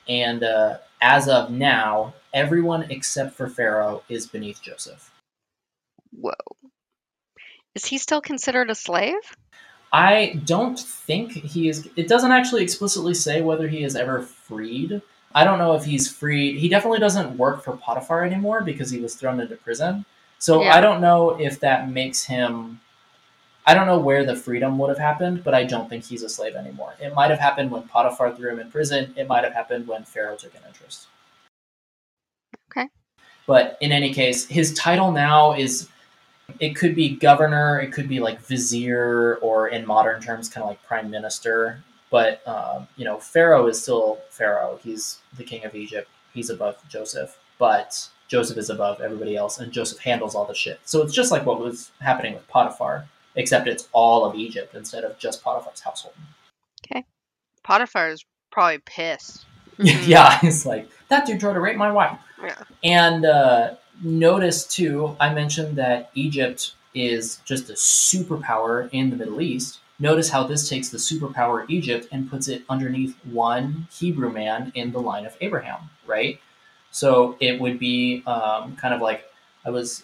And uh, as of now, everyone except for Pharaoh is beneath Joseph. whoa. Is he still considered a slave? I don't think he is. It doesn't actually explicitly say whether he is ever freed. I don't know if he's freed. He definitely doesn't work for Potiphar anymore because he was thrown into prison. So Yeah. I don't know if that makes him. I don't know where the freedom would have happened, but I don't think he's a slave anymore. It might have happened when Potiphar threw him in prison. It might have happened when Pharaoh took an interest. Okay. But in any case, his title now is it could be governor, it could be like vizier, or in modern terms, kind of like prime minister. But um, you know, Pharaoh is still Pharaoh. He's the king of Egypt. He's above Joseph, but Joseph is above everybody else, and Joseph handles all the shit. So it's just like what was happening with Potiphar, except it's all of Egypt instead of just Potiphar's household. Okay, Potiphar is probably pissed. *laughs* yeah, it's like that dude tried to rape my wife. Yeah. And uh, notice too, I mentioned that Egypt is just a superpower in the Middle East. Notice how this takes the superpower Egypt and puts it underneath one Hebrew man in the line of Abraham, right? So it would be um, kind of like I was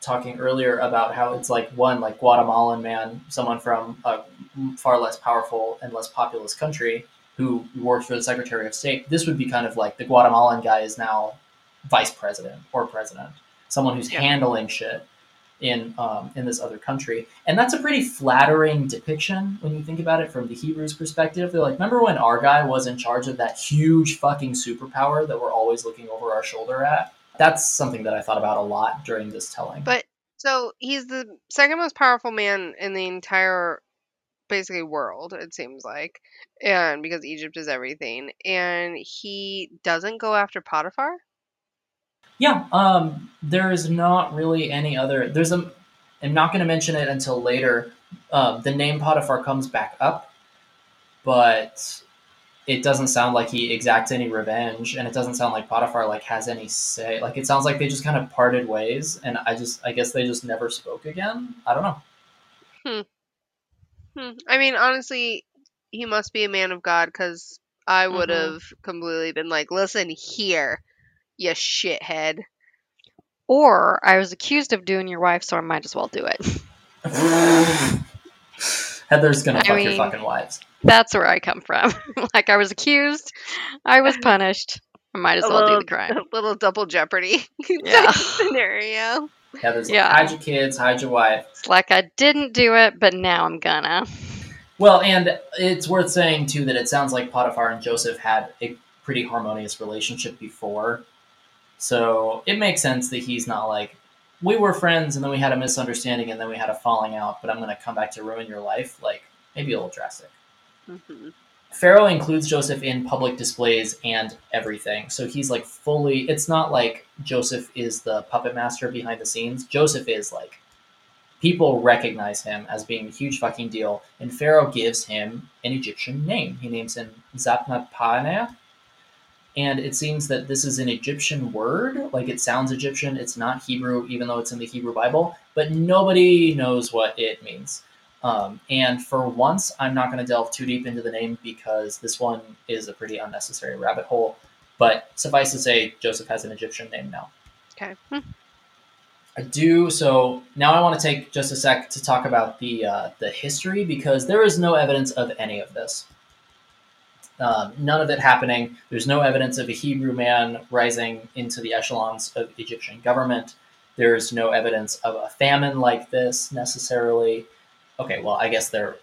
talking earlier about how it's like one like Guatemalan man, someone from a far less powerful and less populous country who works for the Secretary of State. This would be kind of like the Guatemalan guy is now vice president or president, someone who's Yeah. handling shit in um, in this other country, and that's a pretty flattering depiction when you think about it from the Hebrews' perspective. They're like, remember when our guy was in charge of that huge fucking superpower that we're always looking over our shoulder at? That's something that I thought about a lot during this telling. But so he's the second most powerful man in the entire basically world, it seems like. And because Egypt is everything. And he doesn't go after Potiphar? Yeah, um, there is not really any other. There's a. I'm not going to mention it until later. Um, the name Potiphar comes back up, but it doesn't sound like he exacts any revenge, and it doesn't sound like Potiphar like has any say. Like it sounds like they just kind of parted ways, and I just, I guess they just never spoke again. I don't know. Hmm. I mean, honestly, he must be a man of God because I would Mhm. have completely been like, listen here, you shithead. Or I was accused of doing your wife, so I might as well do it. *laughs* Heather's gonna I fuck your fucking wives. That's where I come from. *laughs* like I was accused, I was *laughs* punished. I might as A well do the crime. a little double jeopardy Yeah. scenario. Heather's Yeah. like, hide your kids, hide your wife. It's like I didn't do it, but now I'm gonna. Well, and it's worth saying too that it sounds like Potiphar and Joseph had a pretty harmonious relationship before. So it makes sense that he's not like, we were friends and then we had a misunderstanding and then we had a falling out, but I'm going to come back to ruin your life. Like, maybe a little drastic. hmm Pharaoh includes Joseph in public displays and everything. So he's like fully, it's not like Joseph is the puppet master behind the scenes. Joseph is like, people recognize him as being a huge fucking deal. And Pharaoh gives him an Egyptian name. He names him Zaphenath-Paneah. And it seems that this is an Egyptian word. Like it sounds Egyptian. It's not Hebrew, even though it's in the Hebrew Bible. But nobody knows what it means. Um, and for once, I'm not going to delve too deep into the name because this one is a pretty unnecessary rabbit hole. But suffice to say, Joseph has an Egyptian name now. Okay. I do. So now I want to take just a sec to talk about the uh, the history because there is no evidence of any of this. Um, none of it happening. There's no evidence of a Hebrew man rising into the echelons of Egyptian government. There's no evidence of a famine like this necessarily. Okay, well, I guess there.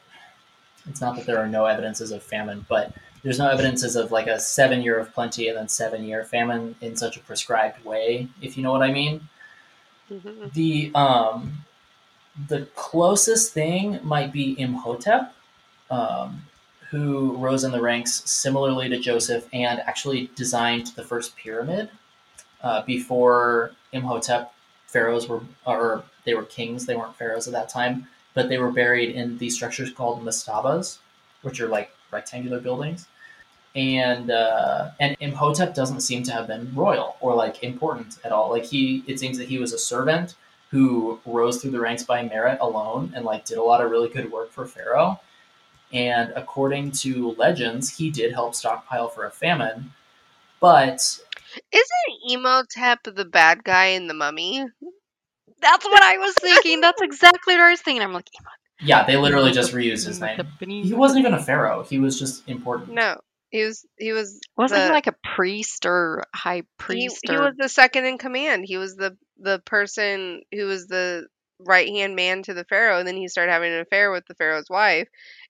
It's not that there are no evidences of famine, but there's no evidences of like a seven year of plenty and then seven year famine in such a prescribed way, if you know what I mean. Mhm. The um, the closest thing might be Imhotep, um, who rose in the ranks similarly to Joseph and actually designed the first pyramid. Uh, before Imhotep, pharaohs were or they were kings; they weren't pharaohs at that time, but they were buried in these structures called mastabas, which are like rectangular buildings. And uh, and Imhotep doesn't seem to have been royal or like important at all. Like he, it seems that he was a servant who rose through the ranks by merit alone and like did a lot of really good work for Pharaoh. And according to legends, he did help stockpile for a famine. But Isn't Imhotep the bad guy in the Mummy? That's what I was thinking. That's exactly what I was thinking. I'm like, yeah, they literally just reused his name. He wasn't even a pharaoh. He was just important. No, he was. He was. Wasn't he like a priest or high priest? he or... was the second in command. He was the the person who was the right hand man to the pharaoh, and then he started having an affair with the pharaoh's wife,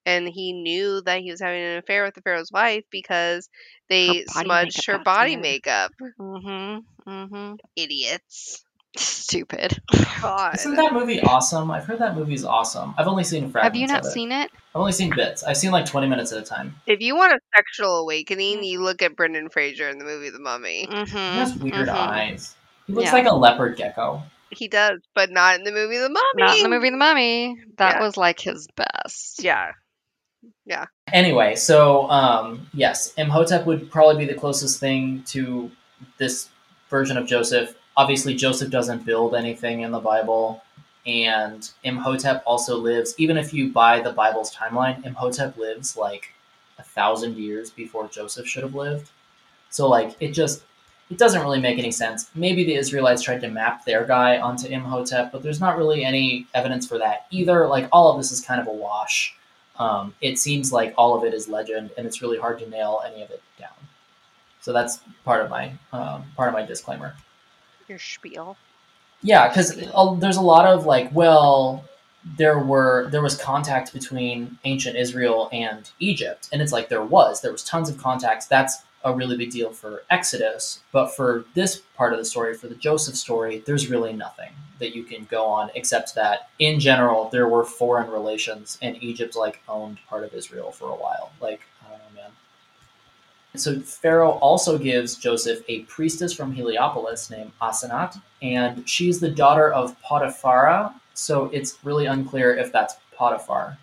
and he knew that he was having an affair with the pharaoh's wife because they body smudged her body smeared. makeup. Mm-hmm. Mm-hmm. Idiots. Stupid. *laughs* God. Isn't that movie awesome? I've heard that movie's awesome. I've only seen fragments. Of it. Have you not of it. seen it? I've only seen bits. I've seen like twenty minutes at a time. If you want a sexual awakening, you look at Brendan Fraser in the movie The Mummy. Mm-hmm. He has weird mhm. eyes. He looks Yeah. like a leopard gecko. He does, but not in the movie The Mummy. Not in the movie The Mummy. That Yeah. was like his best. Yeah. Anyway, so um, yes, Imhotep would probably be the closest thing to this version of Joseph. Obviously, Joseph doesn't build anything in the Bible, and Imhotep also lives. Even if you buy the Bible's timeline, Imhotep lives like a thousand years before Joseph should have lived. So, like, it just it doesn't really make any sense. Maybe the Israelites tried to map their guy onto Imhotep, but there's not really any evidence for that either. Like, all of this is kind of a wash. Um, it seems like all of it is legend, and it's really hard to nail any of it down. So that's part of my um, part of my disclaimer. Your spiel. Yeah, because there's a lot of like, well, there were there was contact between ancient Israel and Egypt, and it's like there was there was tons of contacts. That's a really big deal for Exodus, but for this part of the story, for the Joseph story, there's really nothing that you can go on except that in general there were foreign relations, and Egypt like owned part of Israel for a while. Like I don't know, man. So Pharaoh also gives Joseph a priestess from Heliopolis named Asenat, and she's the daughter of Potiphera. So it's really unclear if that's Potiphar,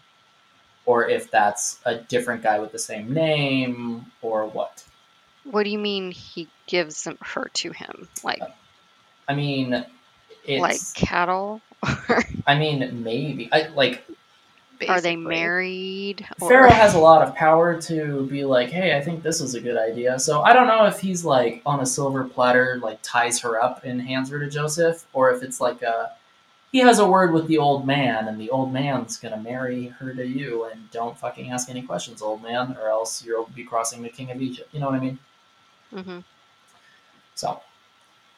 or if that's a different guy with the same name, or what. What do you mean he gives them, her to him? Like I mean, it's. like cattle? I mean, maybe. I like Are they married? Or- Pharaoh has a lot of power to be like, hey, I think this is a good idea. So I don't know if he's like on a silver platter, like ties her up and hands her to Joseph, or if it's like a he has a word with the old man, and the old man's gonna marry her to you, and don't fucking ask any questions, old man, or else you'll be crossing the king of Egypt. You know what I mean? Mhm. So,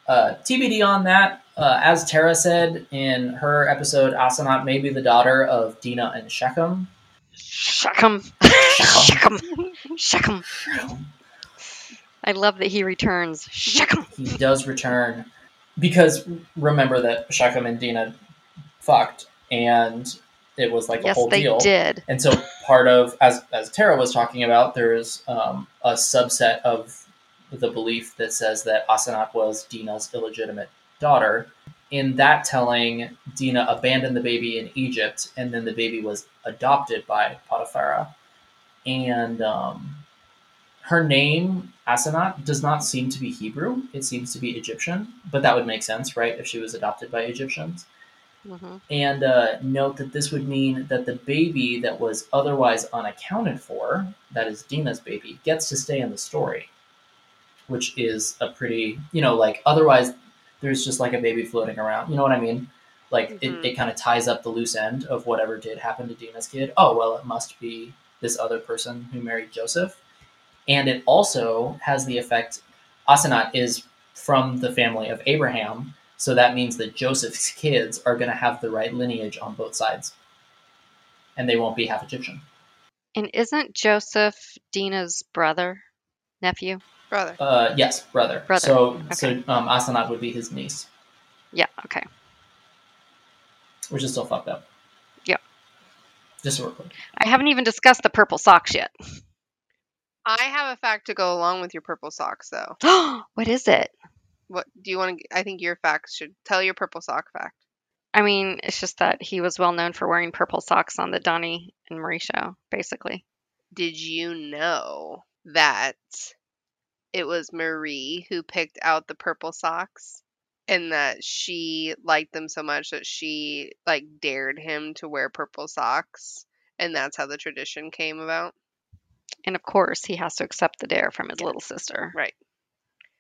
uh, TBD on that. Uh, as Tara said in her episode, Asenat may be the daughter of Dina and Shechem. Shechem. *laughs* Shechem. Shechem. I love that he returns. Shechem. he does return because remember that Shechem and Dina fucked and it was like a Yes, whole they deal. did. And so part of as as Tara was talking about, there is um, a subset of the belief that says that Asenat was Dina's illegitimate daughter. In that telling, Dina abandoned the baby in Egypt, and then the baby was adopted by Potiphar. And um, her name, Asenat, does not seem to be Hebrew. It seems to be Egyptian, but that would make sense, right? If she was adopted by Egyptians. hmm And uh, note that this would mean that the baby that was otherwise unaccounted for, that is Dina's baby, gets to stay in the story, which is a pretty, you know, like otherwise there's just like a baby floating around. You know what I mean? Like Mhm. it, it kind of ties up the loose end of whatever did happen to Dina's kid. Oh, well, it must be this other person who married Joseph. And it also has the effect, Asenat is from the family of Abraham, So that means that Joseph's kids are going to have the right lineage on both sides. And they won't be half Egyptian. And isn't Joseph Dina's brother, nephew? Brother. Uh, yes, brother. Brother, So, so um, Asenat would be his niece, Yeah, okay. which is still fucked up. Yeah. Just real quick. I haven't even discussed the purple socks yet. I have a fact to go along with your purple socks, though. *gasps* what is it? What do you want to? I think your facts should tell your purple sock fact. I mean, it's just that he was well known for wearing purple socks on the Donny and Marie show, basically. Did you know that it was Marie who picked out the purple socks? And that she liked them so much that she like dared him to wear purple socks. And that's how the tradition came about. And of course, he has to accept the dare from his Yeah. little sister. Right.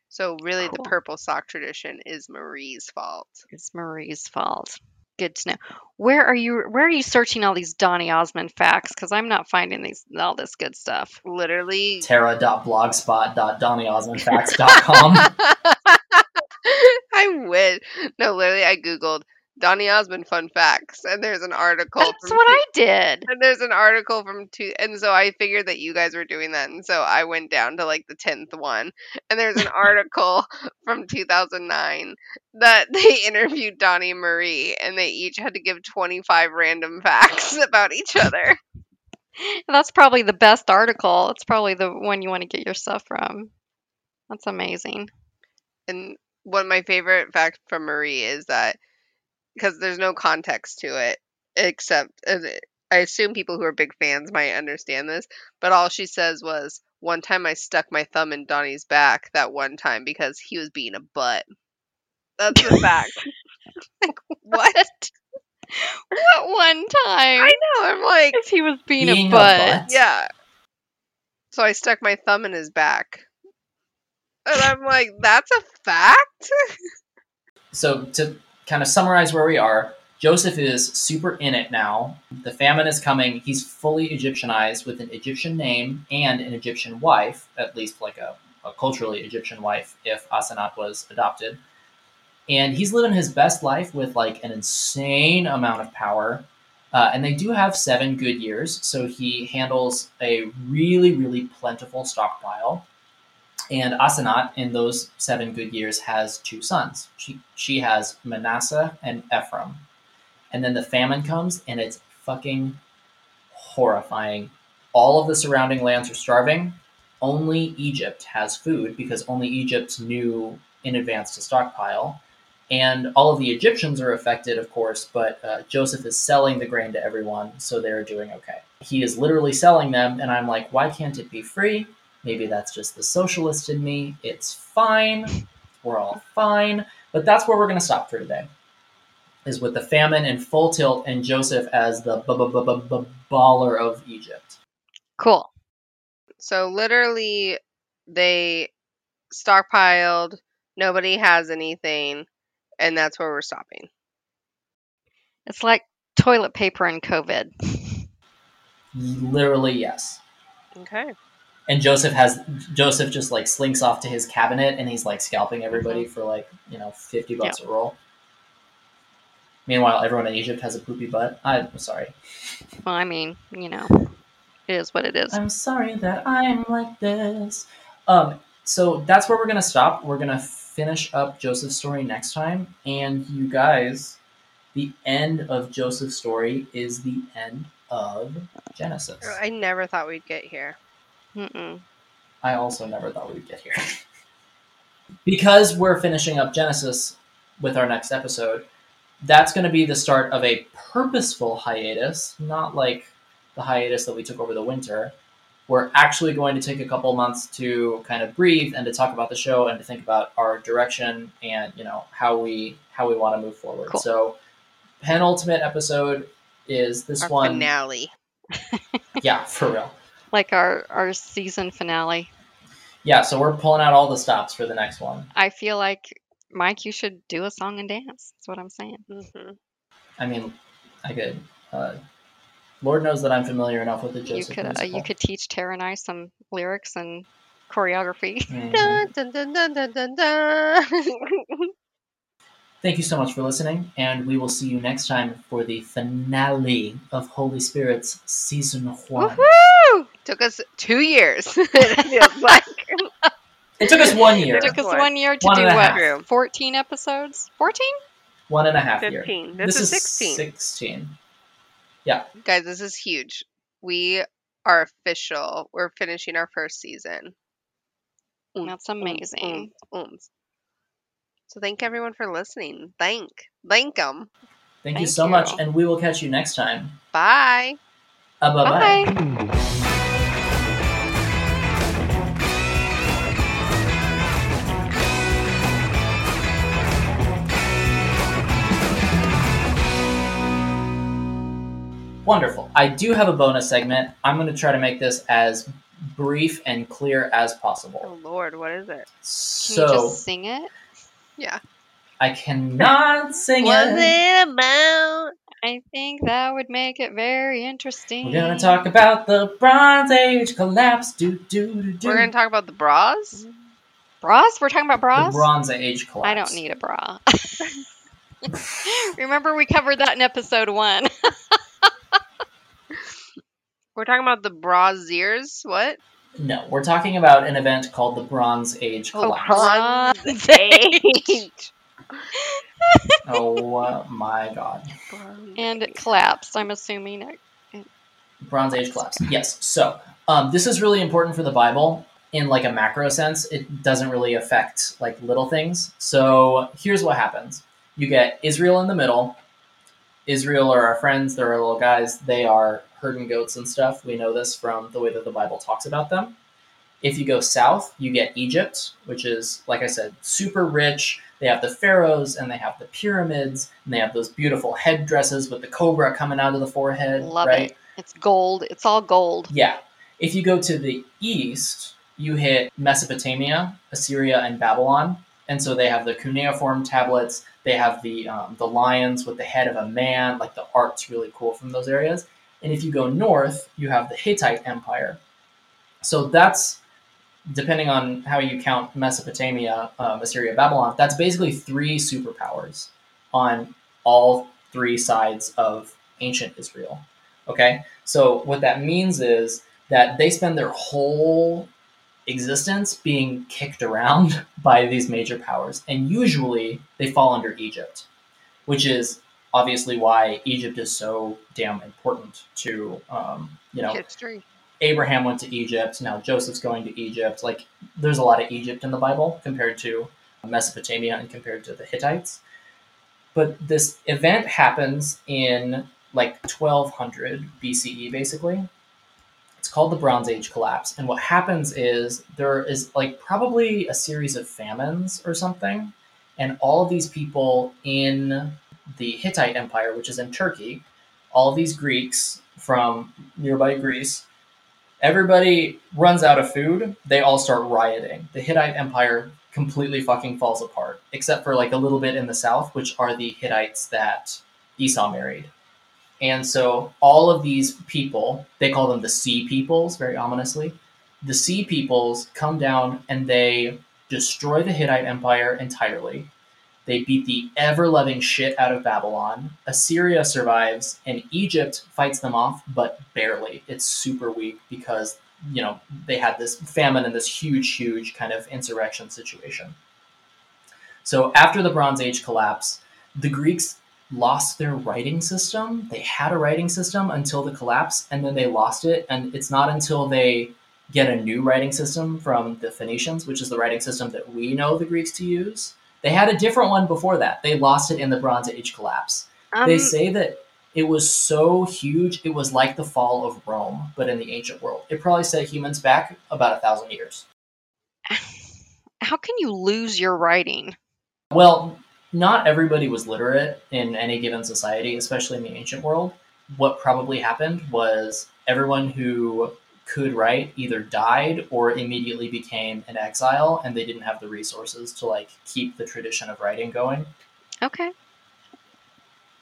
So really the purple sock tradition is Marie's fault. It's Marie's fault. Good to know. Where are you? Where are you searching all these Donny Osmond facts? Because I'm not finding these all this good stuff. Literally Tara.blogspot.donnyosmondfacts.com. *laughs* I wish. No, literally I googled Donny Osmond fun facts and there's an article That's what two- I did. and there's an article from two and so I figured that you guys were doing that and so I went down to like the 10th one and there's an article *laughs* from 2009 that *laughs* they interviewed Donny and Marie and they each had to give 25 random *laughs* facts about each other. That's probably the best article. It's probably the one you want to get your stuff from. That's amazing. And one of my favorite facts from Marie is that because there's no context to it except uh, I assume people who are big fans might understand this, but all she says was one time I stuck my thumb in Donny's back that one time because he was being a butt. That's the fact. *laughs* *laughs* like what? *laughs* What one time? I know. I'm like, If he was being, Being a a butt. butt? yeah. So I stuck my thumb in his back. And I'm like, that's a fact? so to kind of summarize where we are, Joseph is super in it now. The famine is coming. He's fully Egyptianized with an Egyptian name and an Egyptian wife, at least like a, a culturally Egyptian wife, if Asenat was adopted. And he's living his best life with like an insane amount of power. Uh, and they do have seven good years, so he handles a really, really plentiful stockpile. And Asenat, in those seven good years, has two sons. She she has Manasseh and Ephraim. And then the famine comes, and it's fucking horrifying. All of the surrounding lands are starving. Only Egypt has food because only Egypt knew in advance to stockpile. And all of the Egyptians are affected, of course, but uh, Joseph is selling the grain to everyone, so they're doing okay. He is literally selling them, and I'm like, why can't it be free? Maybe that's just the socialist in me. It's fine. We're all fine. But that's where we're going to stop for today. Is with the famine and full tilt and Joseph as the baller of Egypt. Cool. So literally, they stockpiled. Nobody has anything, and that's where we're stopping. It's like toilet paper and COVID. Literally, yes. Okay. And Joseph has Joseph just like slinks off to his cabinet and he's like scalping everybody for like you know fifty bucks a roll. Meanwhile, everyone in Egypt has a poopy butt. I'm sorry. Well, I mean, you know, it is what it is. I'm sorry that I'm like this. Um, so that's where we're gonna stop. We're gonna finish up Joseph's story next time, and you guys, the end of Joseph's story is the end of Genesis. I never thought we'd get here. Mm-mm. I also never thought we'd get here. because we're finishing up Genesis with our next episode, that's going to be the start of a purposeful hiatus, not like the hiatus that we took over the winter. We're actually going to take a couple months to kind of breathe and to talk about the show and to think about our direction and you know how we how we want to move forward. Cool. So, penultimate episode is this Our one. finale. *laughs* Yeah, for real. Like our our season finale. Yeah, so we're pulling out all the stops for the next one. I feel like Mike, you should do a song and dance. That's what I'm saying. hmm I mean, I could. Uh, Lord knows that I'm familiar enough with the Joseph. You could uh, you could teach Tara and I some lyrics and choreography. Mhm. Dun, dun, dun. *laughs* Thank you so much for listening, and we will see you next time for the finale of Holy Spirit's season one. Woohoo! Took us two years. *laughs* it *laughs* feels like. It took us one year, It took us one year to One do what? half. 14 episodes? 14? one and a half year. 15. This, is 16. 16. Yeah. Guys, this is huge. We are official. We're finishing our first season. That's amazing. oomph, oomph. So thank everyone for listening. Thank. Thank them. Thank, you Thank so much, and we will catch you next time. Bye. Uh, bye bye. Wonderful. I do have a bonus segment. I'm going to try to make this as brief and clear as possible. Oh. Lord, what is it? Can So you just sing it? Yeah. I cannot sing What's it. it about? I think that would make it very interesting. We're gonna talk about the Bronze Age collapse. Do do do do. We're gonna talk about the bras. Mm-hmm. bras. We're talking about bras. the bras. Bronze Age collapse. I don't need a bra. *laughs* *laughs* Remember, we covered that in episode one. *laughs* We're talking about the braziers. What? No, we're talking about an event called the Bronze Age Oh, collapse. Bronze Age. Oh, uh, my god. And it collapsed. I'm assuming. It, Bronze Age collapse. Yes. So um, this is really important for the Bible in like a macro sense. It doesn't really affect like little things. So here's what happens: you get Israel in the middle. Israel are our friends. They're our little guys. They are herding goats and stuff. We know this from the way that the Bible talks about them. If you go south, you get Egypt, which is, like I said, super rich. They have the pharaohs and they have the pyramids and they have those beautiful headdresses with the cobra coming out of the forehead. Love right? it. It's gold. It's all gold. Yeah. If you go to the east, you hit Mesopotamia, Assyria, and Babylon. And so they have the cuneiform tablets. They have the um, the lions with the head of a man. Like the art's really cool from those areas. And if you go north, you have the Hittite Empire. So that's depending on how you count Mesopotamia, um, Assyria, Babylon. That's basically three superpowers on all three sides of ancient Israel. Okay, so what that means is that they spend their whole existence being kicked around *laughs* by these major powers, and usually they fall under Egypt, which is obviously why Egypt is so damn important to um, you know history. Abraham went to Egypt. Now Joseph's going to Egypt. Like, there's a lot of Egypt in the Bible compared to Mesopotamia and compared to the Hittites. But this event happens in like 1200 BCE, basically. It's called the Bronze Age collapse. And what happens is there is like probably a series of famines or something. And all of these people in the Hittite Empire, which is in Turkey, all these Greeks from nearby Greece, everybody runs out of food. They all start rioting. The Hittite Empire completely fucking falls apart, except for like a little bit in the south, which are the Hittites that Esau married. And so all of these people, they call them the Sea Peoples, very ominously. The Sea Peoples come down and they destroy the Hittite Empire entirely. They beat the ever loving shit out of Babylon. Assyria survives, and Egypt fights them off, but barely. It's super weak because, you know, they had this famine and this huge, huge kind of insurrection situation. So after the Bronze Age collapse, the Greeks lost their writing system. They had a writing system until the collapse, and then they lost it. And it's not until they get a new writing system from the Phoenicians, which is the writing system that we know the Greeks to use. They had a different one before that. They lost it in the Bronze Age collapse. Um, they say that it was so huge, it was like the fall of Rome, but in the ancient world. It probably set humans back about a thousand years. *sighs* how can you lose your writing? Well, not everybody was literate in any given society, especially in the ancient world. What probably happened was everyone who could write either died or immediately became an exile and they didn't have the resources to like keep the tradition of writing going. Okay.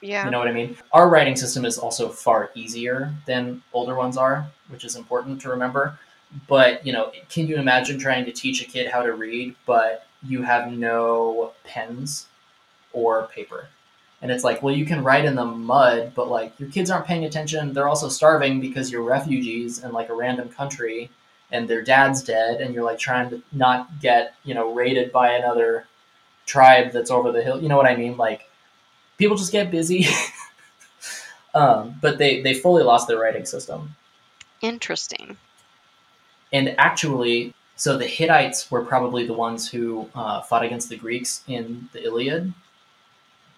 Yeah. You know what I mean? Our writing system is also far easier than older ones are, which is important to remember. But, you know, can you imagine trying to teach a kid how to read, but you have no pens or paper. And it's like, well, you can write in the mud, but like your kids aren't paying attention. They're also starving because you're refugees in like a random country and their dad's dead and you're like trying to not get, you know, raided by another tribe that's over the hill. You know what I mean? Like people just get busy. *laughs* um, but they, they fully lost their writing system. Interesting. And actually, so the Hittites were probably the ones who uh, fought against the Greeks in the Iliad.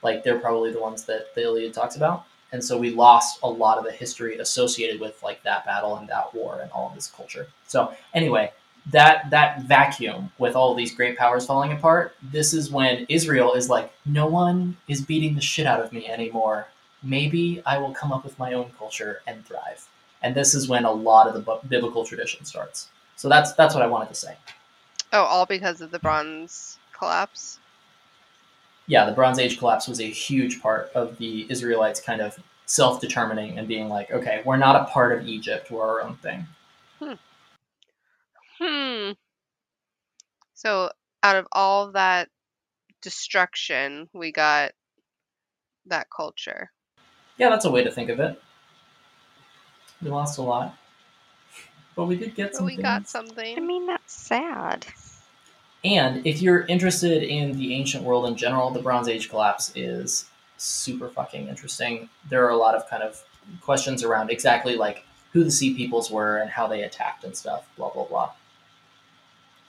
Like they're probably the ones that the Iliad talks about. And so we lost a lot of the history associated with like that battle and that war and all of this culture. So anyway, that that vacuum with all these great powers falling apart, this is when Israel is like, no one is beating the shit out of me anymore. Maybe I will come up with my own culture and thrive. And this is when a lot of the bu- biblical tradition starts. So that's that's what I wanted to say. Oh, all because of the bronze collapse. Yeah, the Bronze Age collapse was a huge part of the Israelites kind of self-determining and being like, okay, we're not a part of Egypt, we're our own thing. Hmm. So out of all that destruction, we got that culture. Yeah, that's a way to think of it. We lost a lot, but we did get But some. we got something. I mean, that's sad. And if you're interested in the ancient world in general, the Bronze Age collapse is super fucking interesting. There are a lot of kind of questions around exactly like who the Sea Peoples were and how they attacked and stuff, blah blah blah.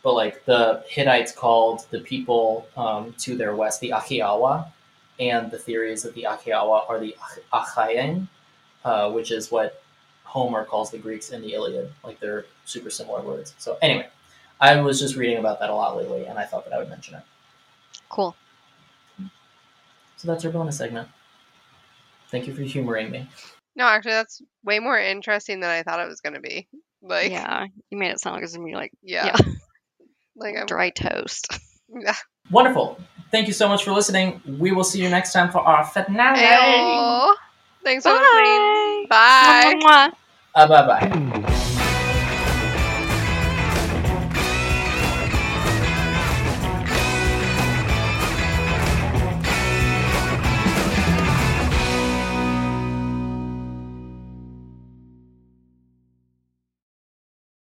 But like the Hittites called the people um, to their west the Ahhiyawa, and the theory is that the Ahhiyawa are the Ach- Achaean, uh, which is what Homer calls the Greeks in the Iliad. Like they're super similar words. So anyway, I was just reading about that a lot lately, and I thought that I would mention it. Cool. So that's our bonus segment. Thank you for humoring me. No, actually, that's way more interesting than I thought it was going to be. Like, yeah, yeah, you made it sound like it's gonna be like yeah. Yeah. *laughs* Like I'm, dry toast. *laughs* yeah. Wonderful. Thank you so much for listening. We will see you next time for our finale. Ayo. Thanks for listening. Bye. Bye. Mwah, mwah. Uh, bye bye.